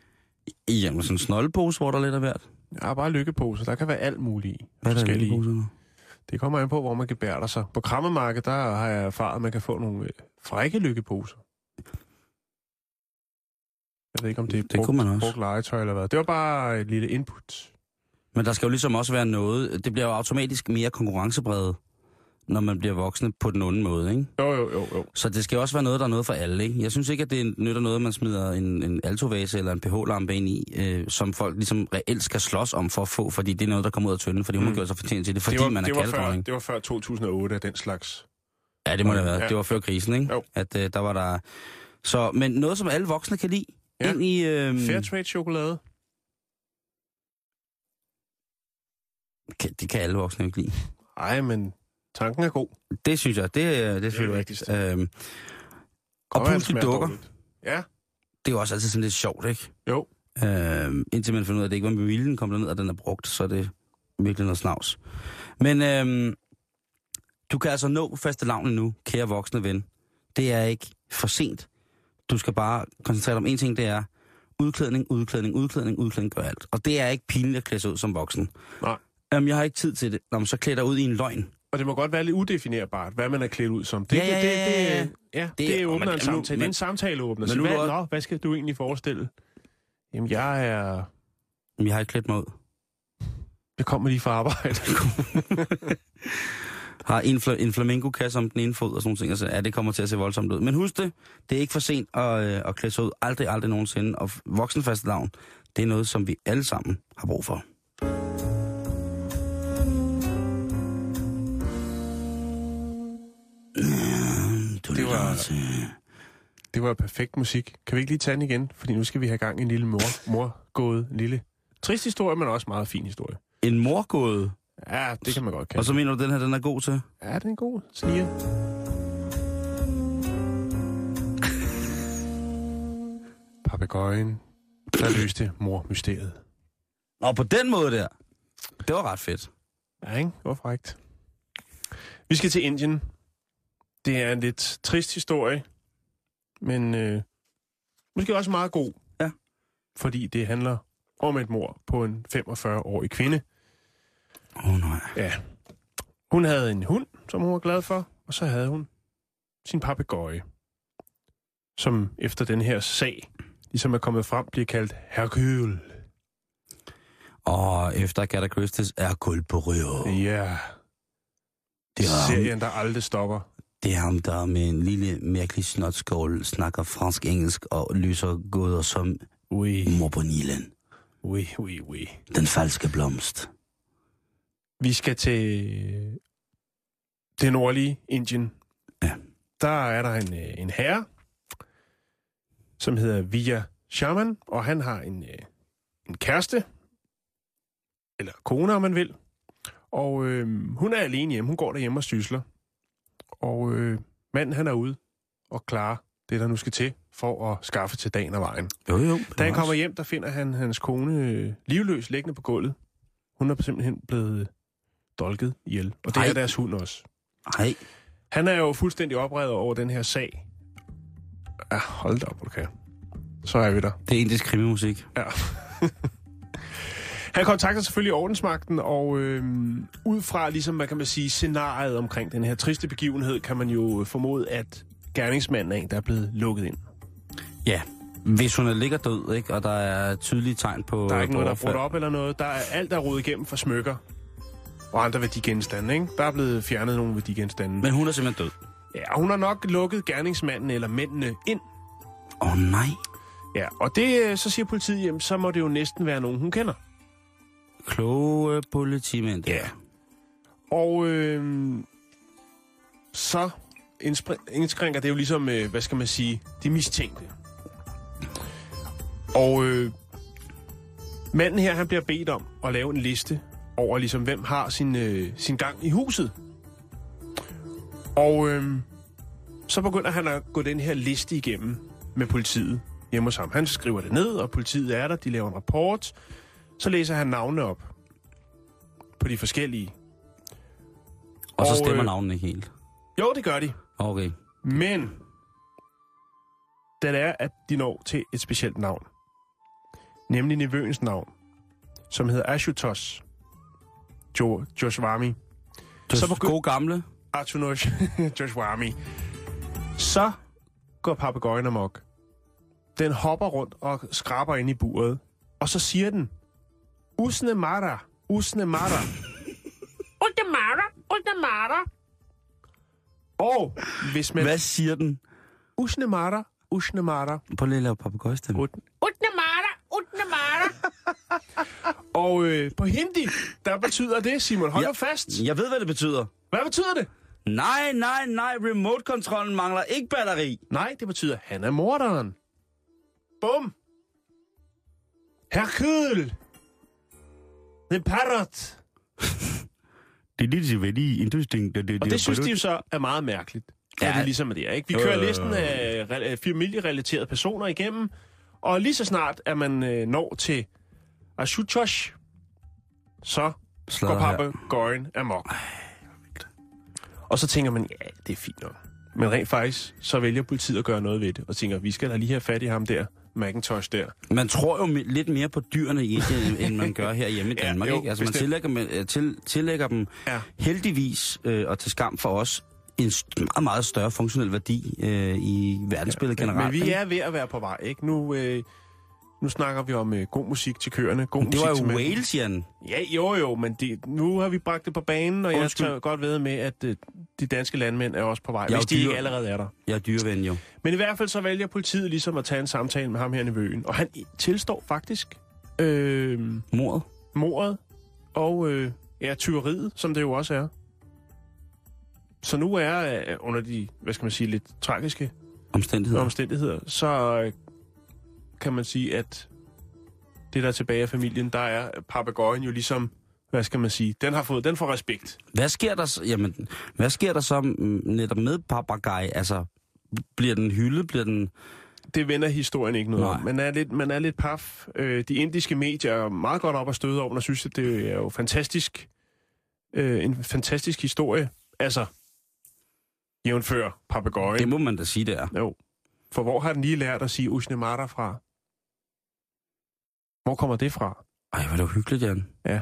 Jamen, sådan en snoldepose, hvor der er lidt af hvert. Ja, bare lykkeposer. Der kan være alt muligt i. Hvad er der? Det kommer an på, hvor man gebærder sig. På krammermarkedet, der har jeg erfaret, at man kan få nogle øh, frække lykkeposer. Jeg ved ikke, om det er Det brugt, kunne man også. brugt legetøj eller hvad. Det var bare et lille input. Men der skal jo ligesom også være noget... Det bliver jo automatisk mere konkurrencebredet, når man bliver voksne på den onde måde, ikke? Jo, jo, jo, jo. Så det skal også være noget, der er noget for alle, ikke? Jeg synes ikke, at det nytter noget, at man smider en, en altovase eller en pH-lampe ind i, øh, som folk ligesom reelt skal slås om for at få, fordi det er noget, der kommer ud af tønden, fordi hun Mm. har gjort sig fortjent til det, fordi det var, man er det var, før, det var før 2008 af den slags. Ja, det må det have været. Ja. Det var før krisen, ikke? Jo. At øh, der var der... Så, men noget, som alle voksne kan lide, Ja. ind i... Øh, Fairtrade chokolade. kan, det kan alle voksne ikke lide. Ej, men tanken er god. Det synes jeg, det, er- det er selvfølgelig vigtigste. rigtigt. Øhm, og pludselig dukker. dårligt. Ja, Det er jo også altid sådan lidt sjovt, ikke? jo. Øhm, indtil man finder ud af, at det ikke var med viljen, kom derned, og den er brugt, så er det virkelig noget snavs. Men øhm, du kan altså nå faste lavnen nu, kære voksne ven. Det er ikke for sent. Du skal bare koncentrere dig om en ting, det er udklædning, udklædning, udklædning, udklædning gør alt. Og det er ikke pinligt at klæde sig ud som voksen. Nej. Øhm, jeg har ikke tid til det. Nå, så klæder dig ud i en løgn. Og det må godt være lidt udefinerbart, hvad man er klædt ud som. Det, Ja, ja, det, ja, ja, ja. det, ja, Det- det, det åbner men- en samtale. det er men- en samtaleåbner. men Så nu hvad, nå, hvad skal du egentlig forestille? Jamen, jeg er... Men jeg har ikke klædt mig ud. Jeg kommer lige fra arbejde. har en, fla- en flamenco-kasse om den ene fod og sådan ting, så ja, det kommer til at se voldsomt ud. Men husk det, det er ikke for sent at, øh, at klæde sig ud. Aldrig, aldrig nogensinde. Og voksenfastelavn, det er noget, som vi alle sammen har brug for. Det var- til... Det var perfekt musik. Kan vi ikke lige tage den igen? Fordi nu skal vi have gang i en lille mor, morgåde, en lille trist historie, men også meget fin historie. En morgåde. Ja, det kan man godt kalde. Og så mener du, den her den er god til? Ja, den er god. Sniger. Papagøjen, der løste mor-mysteriet. Og på den måde der. Det var ret fedt. Ja, ikke? Det var frækt. Vi skal til Indien. Det er en lidt trist historie, men øh, måske også meget god. Ja. Fordi det handler om et mor på en 45-årig kvinde. Åh oh, nej. Ja. Hun havde en hund, som hun var glad for, Og så havde hun sin papegøje, som efter den her sag, ligesom er kommet frem, bliver kaldt Hercule. Og efter Agatha Christie's er kul på Rio. Ja, Det er, serien, der aldrig stopper. Det er ham, der med en lille mærkelig snotskål snakker fransk-engelsk og lyser gåder som Oui, mor på Nilen. oui, oui, oui. Den falske blomst. Vi skal til det nordlige Indien. Ja. Der er der en, øh, en herre, som hedder Vijay Shaman, og han har en, øh, en kæreste, eller kone, om man vil. Og øh, hun er alene hjemme. Hun går derhjemme og sysler. Og øh, manden, han er ude og klarer det, der nu skal til, for at skaffe til dagen og vejen. Jo, jo. Da han kommer hjem, der finder han hans kone øh, livløs liggende på gulvet. Hun er simpelthen blevet dolket ihjel. Og det Ej. er deres hund også. Nej, Han er jo fuldstændig oprevet over den her sag. Ja, hold da op, du kan. Så er vi der. det er indisk krimimusik. Ja. Han kontakter selvfølgelig ordensmagten, og øh, ud fra, ligesom, hvad kan man sige, scenariet omkring den her triste begivenhed, kan man jo formode, at gerningsmanden er en, der er blevet lukket ind. Ja, hvis hun er ligger død, ikke, og der er tydelige tegn på... Der er ikke noget, der er brudt op eller noget. Der er alt, der er rodet igennem for smykker og andre værdigenstande, ikke? Der er blevet fjernet nogle værdigenstande. Men hun er simpelthen død. Ja, hun har nok lukket gerningsmanden eller mændene ind. Åh oh, nej. Ja, og det, øh, så siger politiet, jamen, så må det jo næsten være nogen, hun kender. Kloge politimænd. Ja. Og øh, så indskrænker det jo ligesom, øh, hvad skal man sige, de mistænkte. Og øh, manden her, han bliver bedt om at lave en liste over, ligesom, hvem har sin, øh, sin gang i huset. Og øh, så begynder han at gå den her liste igennem med politiet hjemme hos ham. Han skriver det ned, og politiet er der, de laver en rapport. Så læser han navnene op på de forskellige. Og så Og, stemmer øh, navnet ikke helt. Jo, det gør de. Okay. Men det er, at de når til et specielt navn, nemlig nevøens navn, som hedder Ashutosh jo, Joshwami, Så Så så begy- gode gamle. Artunosh Joshwami, så går papegøjen amok. Den hopper rundt og skraber ind i buret, og så siger den, Usne Mara, Usne Mara. Usne Mara, Usne Mara. Og hvis man... Hvad siger den Usne Mara, Usne Mara. på lille lave papagøjstemme? Ut- Utnemara, Utnemara. og øh, på hindi, der betyder det, Simon, hold Ja. ja. fast. Jeg ved, hvad det betyder. Hvad betyder det? Nej, nej, nej. Remote-kontrollen mangler ikke batteri. Nej, det betyder, han er morderen. Bum. Hercule. The parrot. Det er lidt very interesting. Det, det, Og det synes de jo så er meget mærkeligt. Ja. Er det ligesom det er, ikke? Vi kører jo. listen af re- af familierelaterede personer igennem, og lige så snart, at man øh, når til Ashutosh, så går Sladder her. papegøjen amok. Og så tænker man, ja, det er fint nok. Men rent faktisk, så vælger politiet at gøre noget ved det, og tænker, vi skal da lige have fat i ham der, Macintosh der. Man tror jo lidt mere på dyrene i Indien, end man gør herhjemme i Ja, Danmark. jo, ikke? Altså, man tillægger, man, øh, til, tillægger dem Ja. heldigvis, øh, og til skam for os, en meget, meget større funktionel værdi øh, i verdensbilledet Men, generelt. men vi er ved at være på vej, ikke? Nu, øh, nu snakker vi om øh, god musik til køerne. God Det musik var jo. Wales, Jan. Ja, jo jo, men de, nu har vi bragt det på banen, og jeg Undskyld. tør godt ved med, at øh, de danske landmænd er også på vej, Jeg hvis de ikke allerede er der. Jeg er dyreven jo. Men i hvert fald så vælger politiet ligesom at tage en samtale med ham her i Vøen, og han tilstår faktisk øh, Mordet. mordet og øh, ja, tyveriet, som det jo også er. Så nu er øh, under de, hvad skal man sige, lidt tragiske Omstændigheder. omstændigheder, så øh, kan man sige, at det der er tilbage af familien, der er papegøjen jo ligesom, hvad skal man sige, den har fået, den får respekt. Hvad sker der, jamen, hvad sker der så mm, netop med papagaj? Altså, bliver den hyldet? Bliver den... Det vender historien ikke noget Nej. om. Man er lidt, man er lidt paf. Øh, de indiske medier er meget godt op at støde over, og synes, at det er jo fantastisk. Øh, en fantastisk historie. Altså, jævnfør papegøjen. Det må man da sige, det er. Jo. For hvor har den lige lært at sige Usnemata fra? Hvor kommer det fra? Ej, hvor er det hyggeligt, Jan. Ja.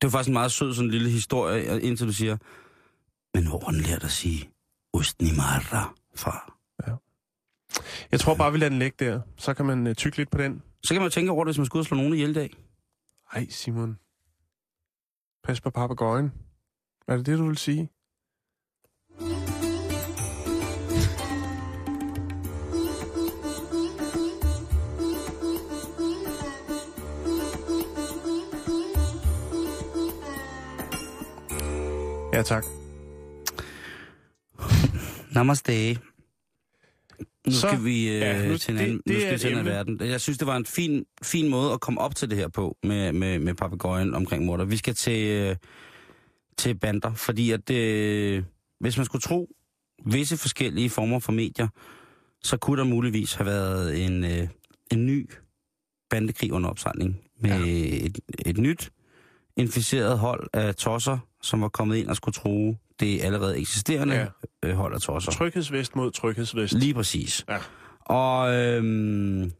Det var faktisk en meget sød sådan en lille historie, indtil du siger, men hvor har den lært at sige Ustnimara fra. Jeg tror bare, vi lader den ligge der. Så kan man uh, tykke lidt på den. Så kan man tænke over det, hvis man skulle slå nogen ihjel i dag. Ej, Simon. Pas på papagøjen. Er det det, du vil sige? Ja, tak. Namaste. Nu Så- skal vi øh, ja, nu- til en anden, det nu skal er vi et til en anden emne. verden. Jeg synes, det var en fin, fin måde at komme op til det her på med, med, med papegøjen omkring morder. Vi skal til, øh, til bander, fordi at øh, hvis man skulle tro visse forskellige former for medier, så kunne der muligvis have været en, øh, en ny bandekrig under opsejling med ja. et, et nyt inficeret hold af tosser, som var kommet ind og skulle true det allerede eksisterende Ja. ja. hold af tosser. Tryghedsvest mod tryghedsvest. Lige præcis. Ja. Og øhm,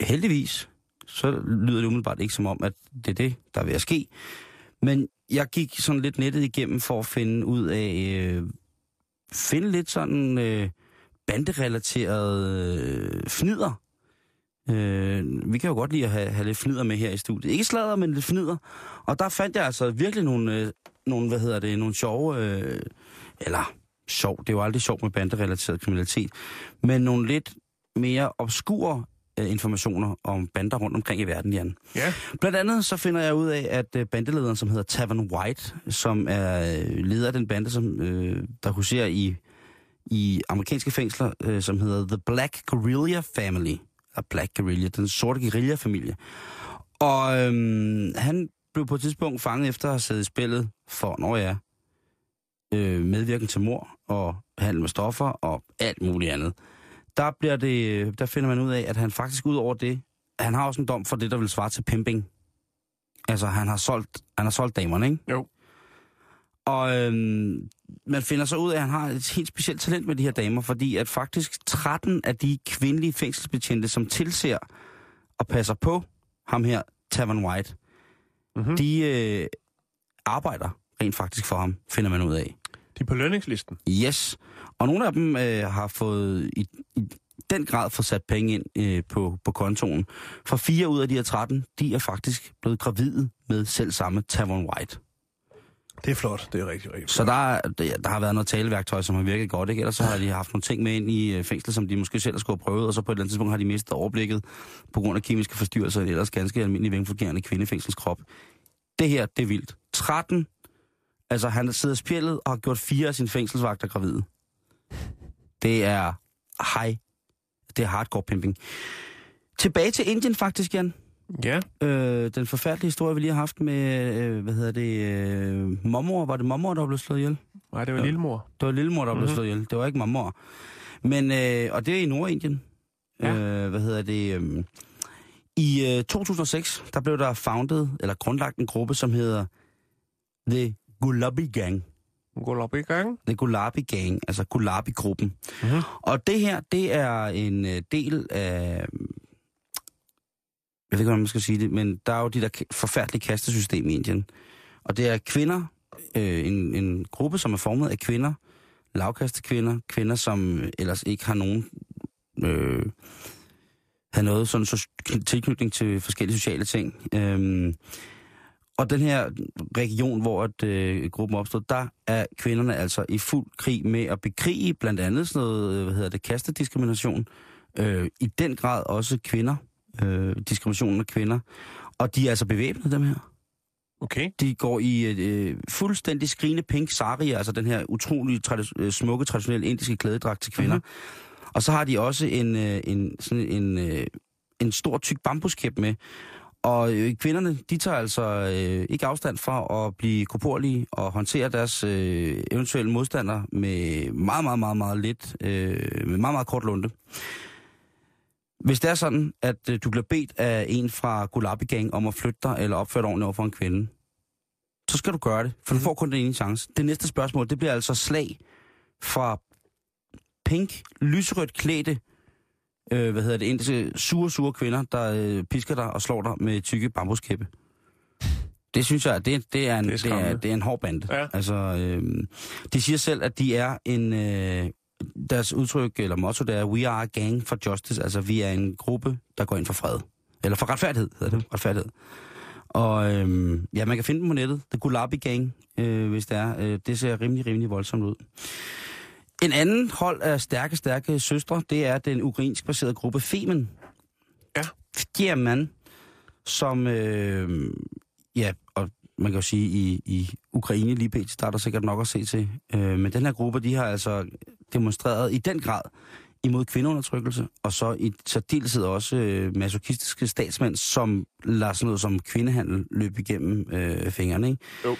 heldigvis, så lyder det umiddelbart ikke som om, at det er det, der er ved at ske. Men jeg gik sådan lidt nettet igennem for at finde ud af, øh, finde lidt sådan øh, banderelateret øh, fnider. Øh, vi kan jo godt lide at have, have lidt fnider med her i studiet. Ikke sladder, men lidt fnider. Og der fandt jeg altså virkelig nogle, øh, nogle hvad hedder det, nogle sjove, øh, eller sjov, det er jo aldrig sjovt med banderelateret kriminalitet, men nogle lidt mere obskure øh, informationer om bander rundt omkring i verden, Jan. Ja. Blandt andet så finder jeg ud af, at øh, bandelederen, som hedder Tavern White, som er øh, leder af den bande, som øh, der huserer i, i amerikanske fængsler, øh, som hedder The Black Guerrilla Family og Black Guerrilla, den sorte guerilla-familie. Og øhm, han blev på et tidspunkt fanget efter at have siddet i spillet for, når jeg øh, medvirken til mor og handel med stoffer og alt muligt andet. Der, bliver det, der finder man ud af, at han faktisk ud over det, han har også en dom for det, der vil svare til pimping. Altså, han har solgt, han har solgt damerne, ikke? Jo. Og øhm, man finder så ud af, at han har et helt specielt talent med de her damer, fordi at faktisk 13 af de kvindelige fængselsbetjente, som tilser og passer på ham her, Tavern White, Mm-hmm. de øh, arbejder rent faktisk for ham, finder man ud af. De er på lønningslisten. Yes. Og nogle af dem øh, har fået i, i den grad fået sat penge ind øh, på, på kontoen. For fire ud af de her 13, de er faktisk blevet gravide med selv samme Tavern White. Det er flot. Det er rigtig, rigtig Så der, er- der, har været noget taleværktøj, som har virket godt, ikke? Ellers så har de haft nogle ting med ind i øh, fængslet, som de måske selv skulle have prøvet, og så på et eller andet tidspunkt har de mistet overblikket på grund af kemiske forstyrrelser i en ellers ganske almindelig velfungerende kvindefængselskrop. Det her, det er vildt. 13, altså han sidder spjældet og har gjort fire af sine fængselsvagter gravide. Det er high, det er hardcore pimping. Tilbage til Indien faktisk, Jan. Ja. Øh, den forfærdelige historie, vi lige har haft med, øh, hvad hedder det, øh, mormor, var det mormor, der blev slået ihjel? Nej, det var Ja. lillemor. Det var lillemor, der blev Mhm. slået ihjel. Det var ikke mormor. Men, øh, og det er i Nordindien. Ja. Øh, hvad hedder det? Øh, I øh, 2006, der blev der founded, eller grundlagt en gruppe, som hedder The Gulabi Gang. Hun går op i gang. The Gulabi Gang, altså Gulabi-gruppen. Mhm. Og det her, det er en øh, del af... Jeg ved ikke, hvordan man skal sige det, men der er jo de der forfærdelige kastesystem i Indien. Og det er kvinder, øh, en, en gruppe, som er formet af kvinder, lavkastekvinder, kvinder, som ellers ikke har nogen... Øh, har noget sådan så, tilknytning til forskellige sociale ting. Øhm, og den her region, hvor at, øh, gruppen opstod, der er kvinderne altså i fuld krig med at bekrige blandt andet sådan noget, øh, hvad hedder det, kastediskrimination. Øh, I den grad også kvinder, øh, diskriminationen af kvinder. Og de er altså bevæbnet, dem her. Okay. De går i øh, fuldstændig skrigende pink sari, altså den her utrolig tradi- øh, smukke, traditionelle indiske klædedragt til kvinder. Mm-hmm. Og så har de også en, øh, en, sådan en, øh, en stor tyk bambuskæp med. Og øh, kvinderne, de tager altså øh, ikke afstand fra at blive korporlige og håndtere deres øh, eventuelle modstandere med meget, meget, meget, meget lidt, øh, med meget, meget kort lunde. Hvis det er sådan, at øh, du bliver bedt af en fra Gulabi Gang om at flytte dig eller opføre dig ordentligt over for en kvinde, så skal du gøre det, for du får kun den ene chance. Det næste spørgsmål, det bliver altså slag fra pink, lyserødt klædte, øh, hvad hedder det, indiske sure, sure kvinder, der øh, pisker dig og slår dig med tykke bambuskæppe. Det synes jeg, det, det, er, en, Det er det, er, det er en hård bande. Ja. Altså, øh, de siger selv, at de er en... Øh, deres udtryk, eller motto, det er, we are a gang for justice. Altså, vi er en gruppe, der går ind for fred. Eller for retfærdighed, hedder det. Retfærdighed. Og øh, ja, man kan finde dem på nettet. The Gulabi Gang, øh, hvis det er. Øh, det ser rimelig, rimelig voldsomt ud. En anden hold af stærke, stærke søstre, det er den ukrainsk baserede gruppe Femen. Ja. Fjerman, som, øh, ja, og man kan jo sige, i, i Ukraine lige pt. der er der sikkert nok at se til. Øh, men den her gruppe, de har altså demonstreret i den grad imod kvindeundertrykkelse, og så i særdeleshed også øh, masochistiske statsmænd, som lader sådan noget som kvindehandel løbe igennem øh, fingrene. Ikke? Jo.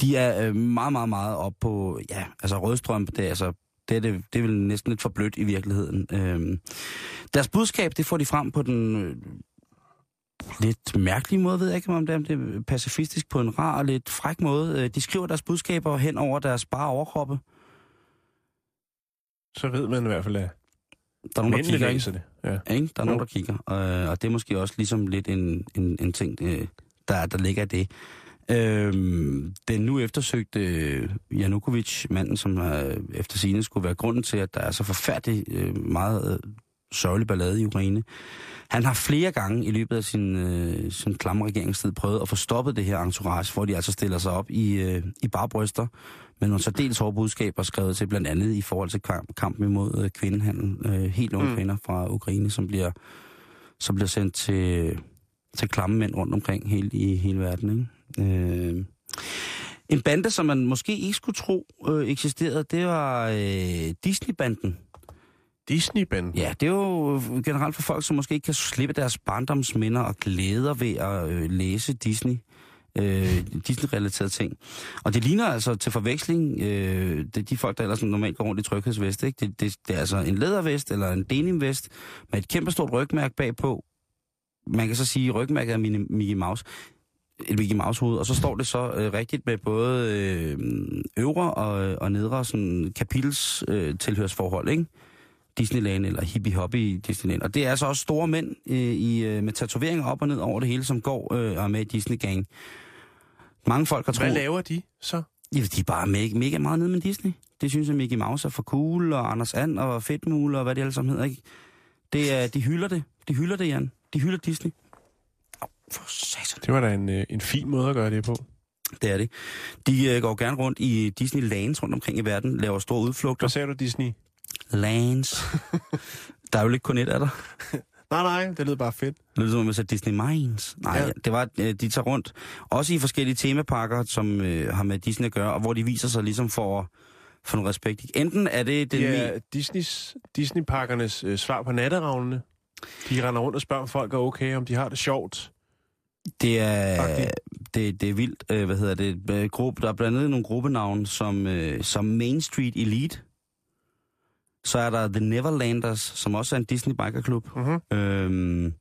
De er øh, meget, meget, meget op på, ja, altså rødstrømpe, det er altså det er, det, det er vel næsten lidt for blødt i virkeligheden. Øhm, deres budskab, det får de frem på den øh, lidt mærkelige måde, ved jeg ikke, om det er, om det er pacifistisk på en rar og lidt fræk måde. Øh, De skriver deres budskaber hen over deres bare overkroppe. Så ved man i hvert fald, at Der er nogen, der kigger, ikke? læser det. Ja. Ikke? Der er Jo. nogen, der kigger. Øh, og det er måske også ligesom lidt en, en, en ting, øh, der, der ligger i det. Øh, den nu eftersøgte øh, Janukovic, manden, som øh, efter sine skulle være grunden til, at der er så forfærdelig øh, meget sørgelig ballade i Ukraine. Han har flere gange i løbet af sin, øh, sin klamme regeringstid prøvet at få stoppet det her entourage, hvor de altså stiller sig op i, øh, i bare bryster med nogle særdeles hårde budskaber skrevet til blandt andet i forhold til kamp, kampen imod øh, kvindehandel. Øh, helt unge Mm. mm. kvinder fra Ukraine, som bliver, som bliver sendt til, til klamme mænd rundt omkring helt i hele verden. Ikke? Øh, en bande, som man måske ikke skulle tro øh, eksisterede, det var øh, Disney-banden. Disney-banden? Ja, det er jo øh, generelt for folk, som måske ikke kan slippe deres barndomsminder og glæder ved at øh, læse Disney. Øh, Disney-relaterede ting. Og det ligner altså til forveksling, øh, det er de folk, der ellers normalt går rundt i tryghedsvest, ikke? Det, det, det er altså en lædervest eller en denimvest med et kæmpestort rygmærke bagpå. Man kan så sige, at rygmærket er Minnie- Mickey Mouse et Mickey Mouse hoved, og så står det så øh, rigtigt med både øh, øvre og, og nedre sådan kapitels øh, tilhørsforhold, ikke? Disneyland eller hippie hobby Disneyland. Og det er altså også store mænd øh, i, øh, med tatoveringer op og ned over det hele, som går øh, og er med i Disney Gang. Mange folk har Hvad troet... laver de så? Ja, de er bare mega, mega meget nede med Disney. Det synes jeg, Mickey Mouse er for cool, og Anders And og Fedtmule og hvad det alle sammen hedder, ikke? Det er, de hylder det. De hylder det, Jan. De hylder Disney. Au, for satan. Det var da en, øh, en fin måde at gøre det på. Det er det. De øh, går gerne rundt i Disneylands rundt omkring i verden, laver store udflugter. Hvad sagde du, Disney? Lands. der er jo ikke kun et af der. Nej, nej, det lyder bare fedt. Det lyder som om, man sagde Disney Minds. Nej, Ja. ja. det var, øh, de tager rundt. Også i forskellige temapakker, som øh, har med Disney at gøre, og hvor de viser sig ligesom for, for noget respekt. Enten er det den... Er Disneys, Disney-pakkernes øh, svar på natteravnene. De render rundt og spørger, om folk er okay, om de har det sjovt. Det er, det, det er vildt. Øh, hvad hedder det? Øh, Gruppe, der er blandt andet nogle gruppenavne som, øh, som Main Street Elite. Så er der The Neverlanders, som også er en Disney bikerklub. Mm-hmm. Øhm,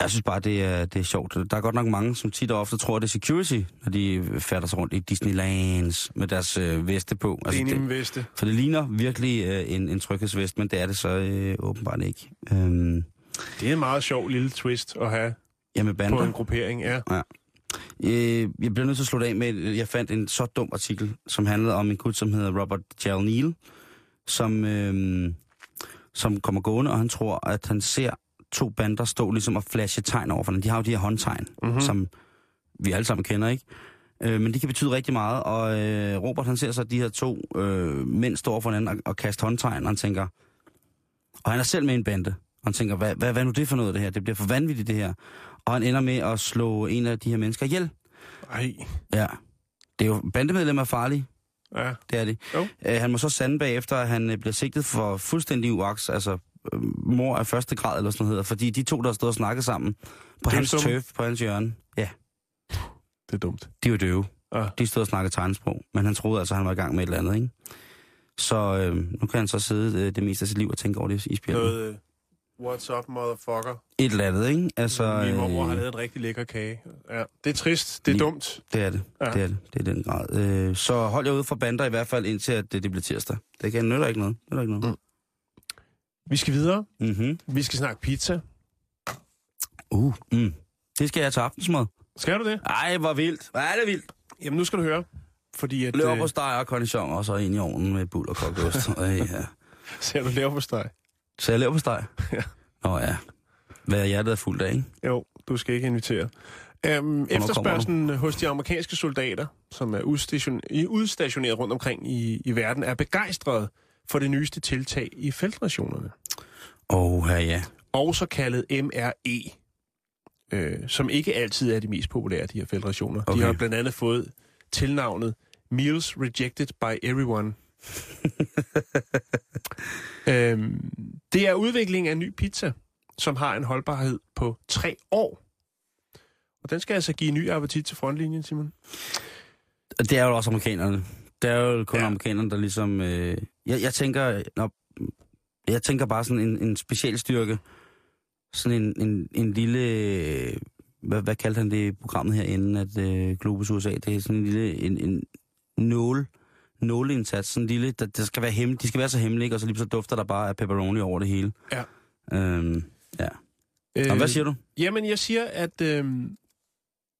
jeg synes bare, det er, det er sjovt. Der er godt nok mange, som tit og ofte tror, det er security, når de færder sig rundt i Disneylands med deres øh, veste på. Altså, det er det, veste. for det ligner virkelig øh, en, en tryghedsvest, men det er det så øh, åbenbart ikke. Øhm, Det er en meget sjov lille twist at have ja, med på bander. en gruppering, ja. Øh, jeg bliver nødt til at slutte af med, at jeg fandt en så dum artikel, som handlede om en gut, som hedder Robert Jal Neal, som, øh, som kommer gående, og han tror, at han ser to bander stå ligesom og flashe tegn over for hinanden. De har jo de her håndtegn, Mhm. mm-hmm. som vi alle sammen kender, ikke? Øh, men det kan betyde rigtig meget, og øh, Robert han ser så de her to øh, mænd stå over for hinanden og, og kaste håndtegn, og han tænker, og han er selv med en bande, og han tænker, hvad, hvad, hvad er nu det for noget det her? Det bliver for vanvittigt det her. Og han ender med at slå en af de her mennesker ihjel. Ej, Ja. Det er jo bandemedlemmer er farlige, ja. det er det. Jo. Øh, han må så sande bagefter, at han øh, bliver sigtet for fuldstændig uaks, altså øh, mor af første grad eller sådan noget hedder, fordi de to, der stod og snakket sammen på hans Døvstumme? tøf, på hans hjørne, ja, Det er dumt. de var døve. Ah. De stod og snakkede tegnsprog, men han troede altså, at han var i gang med et eller andet, ikke? Så øh, nu kan han så sidde øh, det meste af sit liv og tænke over det i spjældet. Noget, øh, what's up, motherfucker? Et eller andet, ikke? Altså, Min mormor har øh, lavet en rigtig lækker kage. Ja. Det er trist, det er Lige- dumt. det er det. Ja. Det er det. Det er den grad. Øh, så hold jer ude fra bander i hvert fald, indtil at det, det bliver tirsdag. Det kan nytte ikke noget. Nytter ikke noget. Vi skal videre. Mm. Mm-hmm. Vi skal snakke pizza. Uh, mm. Det skal jeg til aftensmad. Skal du det? Ej, hvor vildt. Hvor er det vildt. Jamen, nu skal du høre. Fordi at... Løb op øh, steg og cornichon, og så ind i ovnen med bull og kogt ost. Ja. Ser du laver på steg? Så jeg lever på steg? Ja. Nå ja. Hvad er hjertet er fuldt af, ikke? Jo, du skal ikke invitere. Øhm, efterspørgselen hos de amerikanske soldater, som er udstationeret rundt omkring i, i verden, er begejstret for det nyeste tiltag i feltrationerne. Åh, oh, ja, ja. Også kaldet MRE, øh, som ikke altid er de mest populære, de her feltrationer. Okay. De har blandt andet fået tilnavnet Meals Rejected by Everyone. øhm, det er udvikling af en ny pizza, som har en holdbarhed på tre år. Og den skal altså give ny appetit til frontlinjen, Simon. Det er jo også amerikanerne. Det er jo kun Ja. ja. amerikanerne, der ligesom... Øh, jeg, jeg tænker... Nå, jeg tænker bare sådan en, en specialstyrke. Sådan en, en, en lille... øh, Hvad, hvad kaldte han det i programmet herinde, at øh, Globus USA? Det er sådan en lille... En, en nål nåleindsats, sådan en lille, der, der skal være hemmelig, de skal være så hemmelige, og så lige så dufter der bare af pepperoni over det hele. Ja. Øhm, ja. Øh, Og hvad siger du? Jamen, jeg siger, at øh,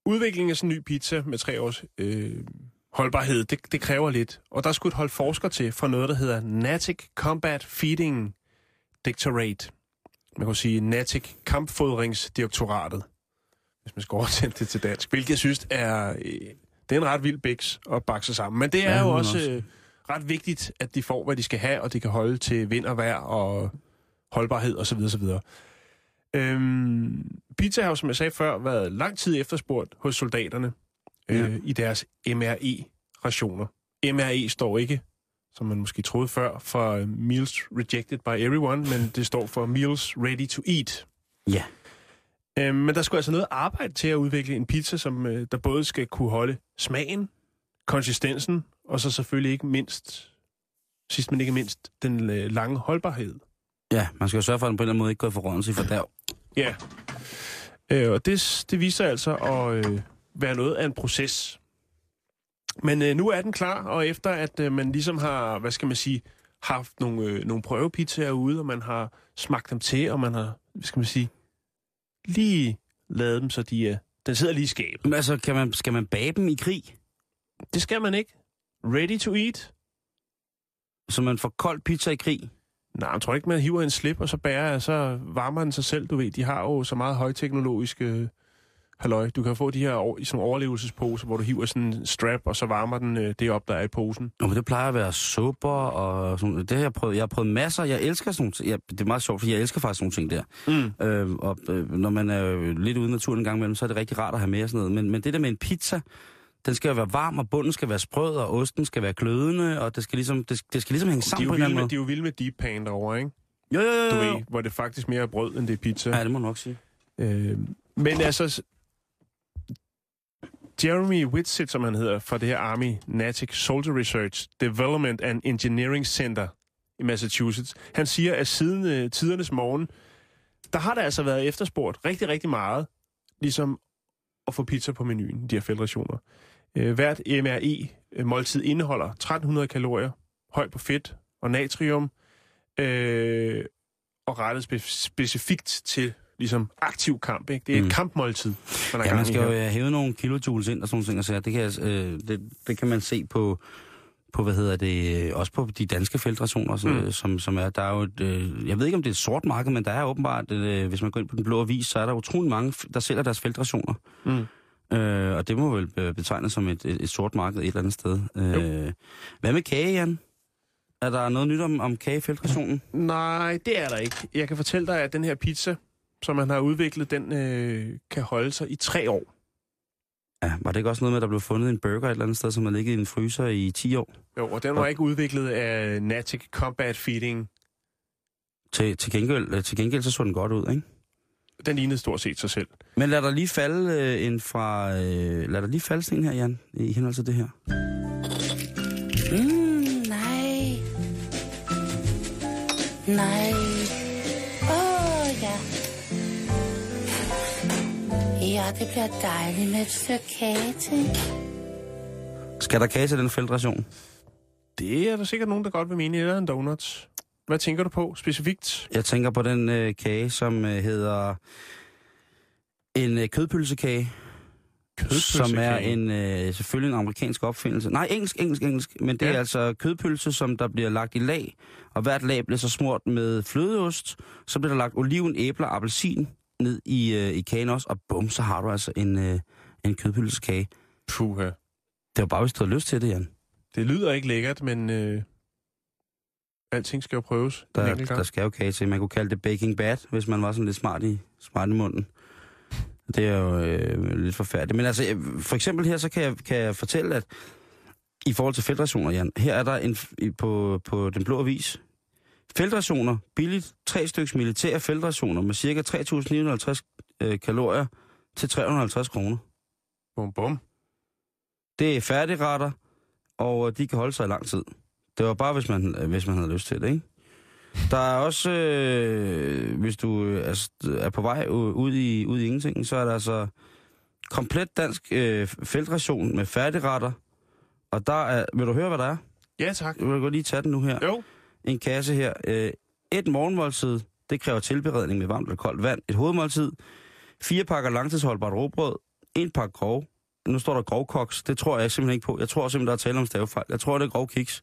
udviklingen af sådan en ny pizza med tre års øh, holdbarhed, det, det kræver lidt. Og der skulle et hold forskere til fra noget, der hedder Natic Combat Feeding Directorate. Man kan sige Natic Kampfodringsdirektoratet, hvis man skal oversætte det til dansk. Hvilket jeg synes er, øh, det er en ret vild biks at bakse sammen. Men det er Ja, jo også, også. øh, ret vigtigt, at de får, hvad de skal have, og det kan holde til vind og vejr og holdbarhed osv. osv. Øhm, pizza har jo, som jeg sagde før, været lang tid efterspurgt hos soldaterne øh, Ja. i deres MRE-rationer. MRE står ikke, som man måske troede før, for øh, Meals Rejected by Everyone, men det står for Meals Ready to Eat. Ja. Øhm, men der skulle altså noget arbejde til at udvikle en pizza, som øh, der både skal kunne holde smagen, konsistensen, og så selvfølgelig ikke mindst, sidst men ikke mindst, den øh, lange holdbarhed. Ja, man skal jo sørge for, at den på en eller anden måde ikke går for rådens i fordærv. Ja. Øh, og det, det viser altså at øh, være noget af en proces. Men øh, nu er den klar, og efter at øh, man ligesom har, hvad skal man sige, haft nogle, øh, nogle prøvepizzaer ude, og man har smagt dem til, og man har, hvad skal man sige, lige lavet dem, så de er, den sidder lige i skabet. Men altså, kan man, skal man bage dem i krig? Det skal man ikke. Ready to eat? Så man får kold pizza i krig? Nej, jeg tror ikke, man hiver en slip, og så bærer, så varmer den sig selv, du ved. De har jo så meget højteknologiske halløj. Du kan få de her i sådan nogle overlevelsesposer, hvor du hiver sådan en strap, og så varmer den øh, det op, der er i posen. Nå, men det plejer at være supper og sådan Det har jeg prøvet. Jeg har prøvet masser. Jeg elsker sådan nogle. Jeg, det er meget sjovt, fordi jeg elsker faktisk sådan nogle ting der. Mm. Øh, og øh, når man er jo lidt ude i naturen en gang imellem, så er det rigtig rart at have med og sådan noget. Men, men det der med en pizza, den skal jo være varm, og bunden skal være sprød, og osten skal være glødende, og det skal ligesom, det, det skal ligesom hænge De sammen jo på en eller anden med, måde. de er jo vilde med deep pan derovre, ikke? Jo, jo, jo, Du jo, jo. ved, hvor det faktisk mere er brød, end det er pizza. Ja, det må du nok sige. Øh, men altså, Jeremy Whitsitt, som han hedder, fra det her Army Natic Soldier Research Development and Engineering Center i Massachusetts, han siger, at siden øh, tidernes morgen, der har der altså været efterspurgt rigtig, rigtig meget, ligesom at få pizza på menuen, de her feltrationer. Øh, hvert MRE-måltid øh, indeholder 1300 kalorier, højt på fedt og natrium, øh, og rettet spe- specifikt til ligesom aktiv kamp. Ikke? Det er et Mm. kampmåltid, man Ja, man skal jo her. øh, hæve nogle kilojoules ind og sådan nogle ting. sager. det, kan, øh, det, det kan man se på, på, hvad hedder det, øh, også på de danske feltrationer, som, Mm. som, som er, der er jo et, øh, jeg ved ikke, om det er et sort marked, men der er åbenbart, øh, hvis man går ind på den blå avis, så er der utrolig mange, der sælger deres feltrationer. Mm. Øh, og det må vel øh, betegnes som et, et, et sort marked et eller andet sted. Øh, hvad med kage, Jan? Er der noget nyt om, om kagefeltrationen? Nej, det er der ikke. Jeg kan fortælle dig, at den her pizza, som man har udviklet, den øh, kan holde sig i tre år. Ja, var det ikke også noget med, at der blev fundet en burger et eller andet sted, som har ligget i en fryser i 10 år? Jo, og den var ikke udviklet af Natic Combat Feeding. Til, til, gengæld, øh, til gengæld så så den godt ud, ikke? Den lignede stort set sig selv. Men lad der lige falde øh, en fra... Øh, lad der lige falde sådan en her, Jan, i henhold til det her. Mm, nej. Nej. Ja, det bliver dejligt med et stykke kage til. Skal der kage til den feltration? Det er der sikkert nogen, der godt vil mene, eller en donut. Hvad tænker du på specifikt? Jeg tænker på den øh, kage, som øh, hedder en øh, kødpølsekage som er Kødpølsekage. en øh, selvfølgelig en amerikansk opfindelse. Nej, engelsk, engelsk, engelsk. Men det Ja. er altså kødpølse, som der bliver lagt i lag. Og hvert lag bliver så smurt med flødeost. Så bliver der lagt oliven, æbler appelsin ned i, øh, i kagen også. Og bum, så har du altså en, øh, en kødpølsekage. Puha. Det var bare, hvis du havde lyst til det, Jan. Det lyder ikke lækkert, men øh, alting skal jo prøves. Der, der skal jo kage til. Man kunne kalde det baking bad, hvis man var sådan lidt smart i, smart i munden. Det er jo øh, lidt forfærdeligt. Men altså, for eksempel her, så kan jeg, kan jeg fortælle, at i forhold til feltrationer, Jan, her er der en, på, på den blå avis, feltrationer, billigt, tre styks militære feltrationer med cirka 3.950 øh, kalorier til 350 kroner. Bum, bum. Det er færdigretter, og de kan holde sig i lang tid. Det var bare, hvis man, hvis man havde lyst til det, ikke? Der er også, øh, hvis du øh, er, er på vej ud i, ud i ingenting, så er der altså komplet dansk øh, feltration med færdigretter. Og der er, vil du høre, hvad der er? Ja, tak. Vil godt lige tage den nu her. Jo. En kasse her. Øh, et morgenmåltid, det kræver tilberedning med varmt eller koldt vand. Et hovedmåltid. Fire pakker langtidsholdbart råbrød. En pakke grov. Nu står der grovkoks. Det tror jeg simpelthen ikke på. Jeg tror simpelthen, der er tale om stavefejl. Jeg tror, det er grov kiks.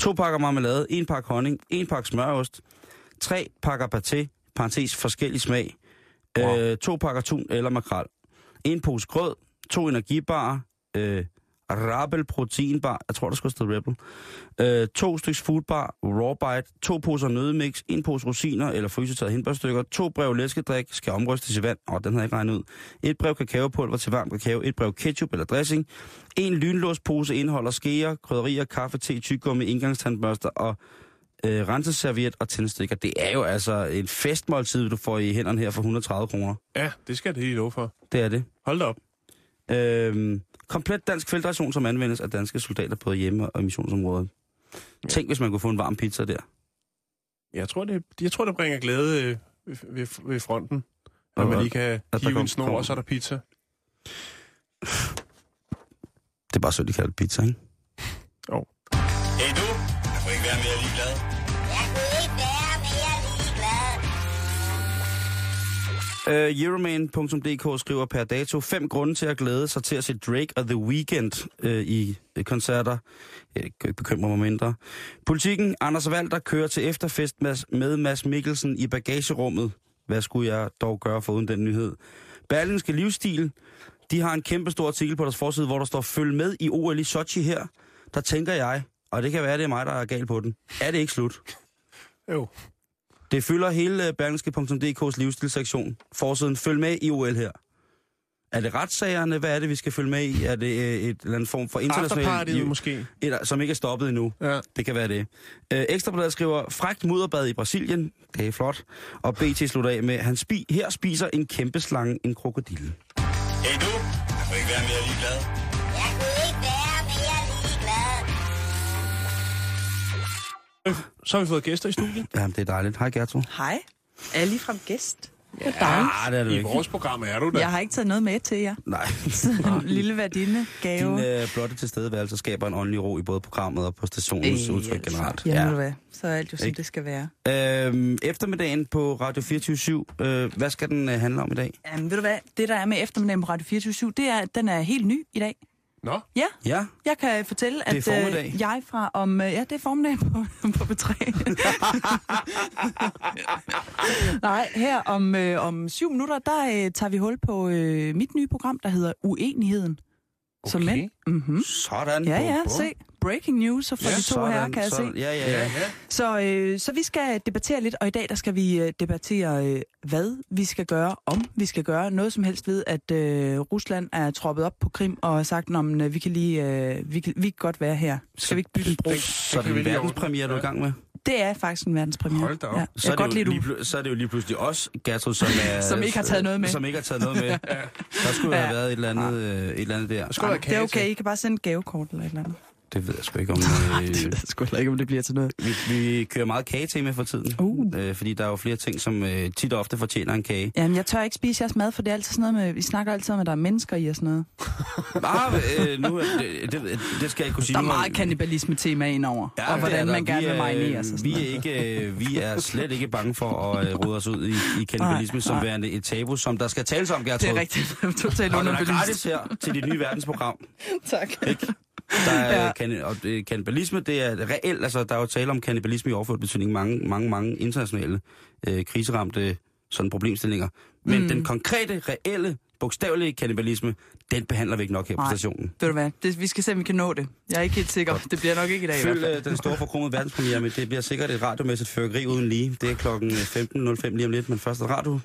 To pakker marmelade. En pakke honning. En pakke smørost. Tre pakker paté. Parentes forskellig smag. Wow. Øh, to pakker tun eller makrel. En pose grød. To energibarer. Øh, Rabel proteinbar. Jeg tror, der skulle stå Rebel. Øh, to stykker foodbar, raw bite, to poser nødemix, en pose rosiner eller frysetaget hindbærstykker, to brev læskedrik skal omrystes i vand, og den havde jeg ikke regnet ud. Et brev kakaopulver til varm kakao, et brev ketchup eller dressing, en lynlåspose indeholder skeer, krydderier, kaffe, te, tyggegummi, indgangstandbørster og øh, renseserviet og tændstikker. Det er jo altså en festmåltid, du får i hænderne her for 130 kroner. Ja, det skal det lige love for. Det er det. Hold da op. Øhm, komplet dansk feltration, som anvendes af danske soldater på hjemme- og missionsområdet. Ja. Tænk, hvis man kunne få en varm pizza der. Jeg tror, det, jeg tror, det bringer glæde øh, ved, ved, ved fronten. Når man lige kan hive kom- en snor, kom- og så er der pizza. Det er bare så, de kalder det pizza, ikke? Hey du, jeg kunne ikke være mere ligeglad. Øh, uh, Euroman.dk skriver per dato fem grunde til at glæde sig til at se Drake og The Weeknd uh, i uh, koncerter. Jeg kan ikke bekymre mig mindre. Politikken, Anders Valder kører til efterfest med, med Mads Mikkelsen i bagagerummet. Hvad skulle jeg dog gøre for uden den nyhed? Berlinske Livsstil, de har en kæmpe stor artikel på deres forside, hvor der står, følg med i OL i Sochi her. Der tænker jeg, og det kan være, det er mig, der er gal på den. Er det ikke slut? Jo. Det fylder hele øh, berlingske.dk's livsstilsektion. Forsiden, følg med i OL her. Er det retssagerne? Hvad er det, vi skal følge med i? Er det øh, et eller andet form for internationalt... Afterpartiet måske. Et, som ikke er stoppet endnu. Ja. Det kan være det. Øh, Ekstrabladet skriver, frækt mudderbad i Brasilien. Det er flot. Og BT slutter af med, han spi, her spiser en kæmpe slange en krokodille. Hey du, jeg kunne ikke være mere ligeglad. Jeg kunne ikke være mere ligeglad. Så har vi fået gæster i studiet. Jamen, det er dejligt. Hej, Gertrud. Hej. Er jeg ligefrem gæst? Det er Ja, det er det I ikke. vores program er du da. Jeg har ikke taget noget med til jer. Nej. Så en lille værdinde Din gave. øh, blotte tilstedeværelse skaber en åndelig ro i både programmet og på stationens Øh, udtryk generelt. Jamen, ja. hvad? Så er alt jo, som Ikke? det skal være. Øhm, eftermiddagen på Radio 24 øh, hvad skal den øh, handle om i dag? Jamen, ved du hvad? Det, der er med eftermiddagen på Radio 24 det er, at den er helt ny i dag. Nå, Ja, Ja, jeg kan fortælle, at er øh, jeg fra om... Øh, ja, det er formiddag på, på B3. Nej, her om, øh, om syv minutter, der øh, tager vi hul på øh, mit nye program, der hedder Uenigheden. Som Okay. mænd. Mm-hmm. sådan. Ja, Bum, ja, bum. se. Breaking news, så for Ja, de to her, kan jeg se. sådan. Ja, ja, ja. ja. Så, øh, så vi skal debattere lidt, og i dag der skal vi øh, debattere, øh, hvad vi skal gøre, om vi skal gøre noget som helst ved, at øh, Rusland er troppet op på Krim og har sagt, at øh, vi, kan lige, øh, vi, kan, vi kan godt være her. Skal vi ikke bygge en bro? Så er det lige verdenspremiere, du er i gang med? Det er faktisk en verdenspremiere. Hold da op. Ja. Så er, godt det jo lide lige, du. så er det jo lige pludselig os, Gertrud, som, er, Som ikke har taget noget med. Som ikke har taget noget med. Der skulle Ja. have været et eller andet, øh, et eller andet der. Skulle være Det er okay, til. I kan bare sende et gavekort eller et eller andet. Det ved jeg sgu ikke om... Øh, det ved jeg sgu ikke, om det bliver til noget. vi, vi kører meget kagetema for tiden. Uh. Øh, fordi der er jo flere ting, som øh, tit og ofte fortjener en kage. Jamen, jeg tør ikke spise jeres mad, for det er altid sådan noget med, vi snakker altid om, at der er mennesker i og sådan noget. Bare, øh, nu, er det, det, det skal jeg ikke kunne sige. Der er meget kannibalisme-tema ind over, ja, og hvordan man gerne Vi vil er- marinere sig. Vi er, ikke, øh, vi er slet ikke bange for at øh, rode os ud i, i kannibalisme Nej, som nej. værende et tabu, som der skal tales om, Gertrud. Det er rigtigt. Totalt Og den er underbelyst. gratis her til dit nye verdensprogram. Tak. Der er, Ja. kan, og øh, kannibalisme, det er reelt, altså der er jo tale om kannibalisme i overført betydning mange, mange, mange internationale øh, kriseramte sådan problemstillinger. Men mm. den konkrete, reelle, bogstavelige kannibalisme, den behandler vi ikke nok her på Nej. stationen. Ved du hvad, det, vi skal se, om vi kan nå det. Jeg er ikke helt sikker. Det bliver nok ikke i dag i Følg fald. øh, den store forkromede verdenspremiere, men det bliver sikkert et radiomæssigt fyrkeri uden lige. Det er klokken 15.05 lige om lidt, men først radio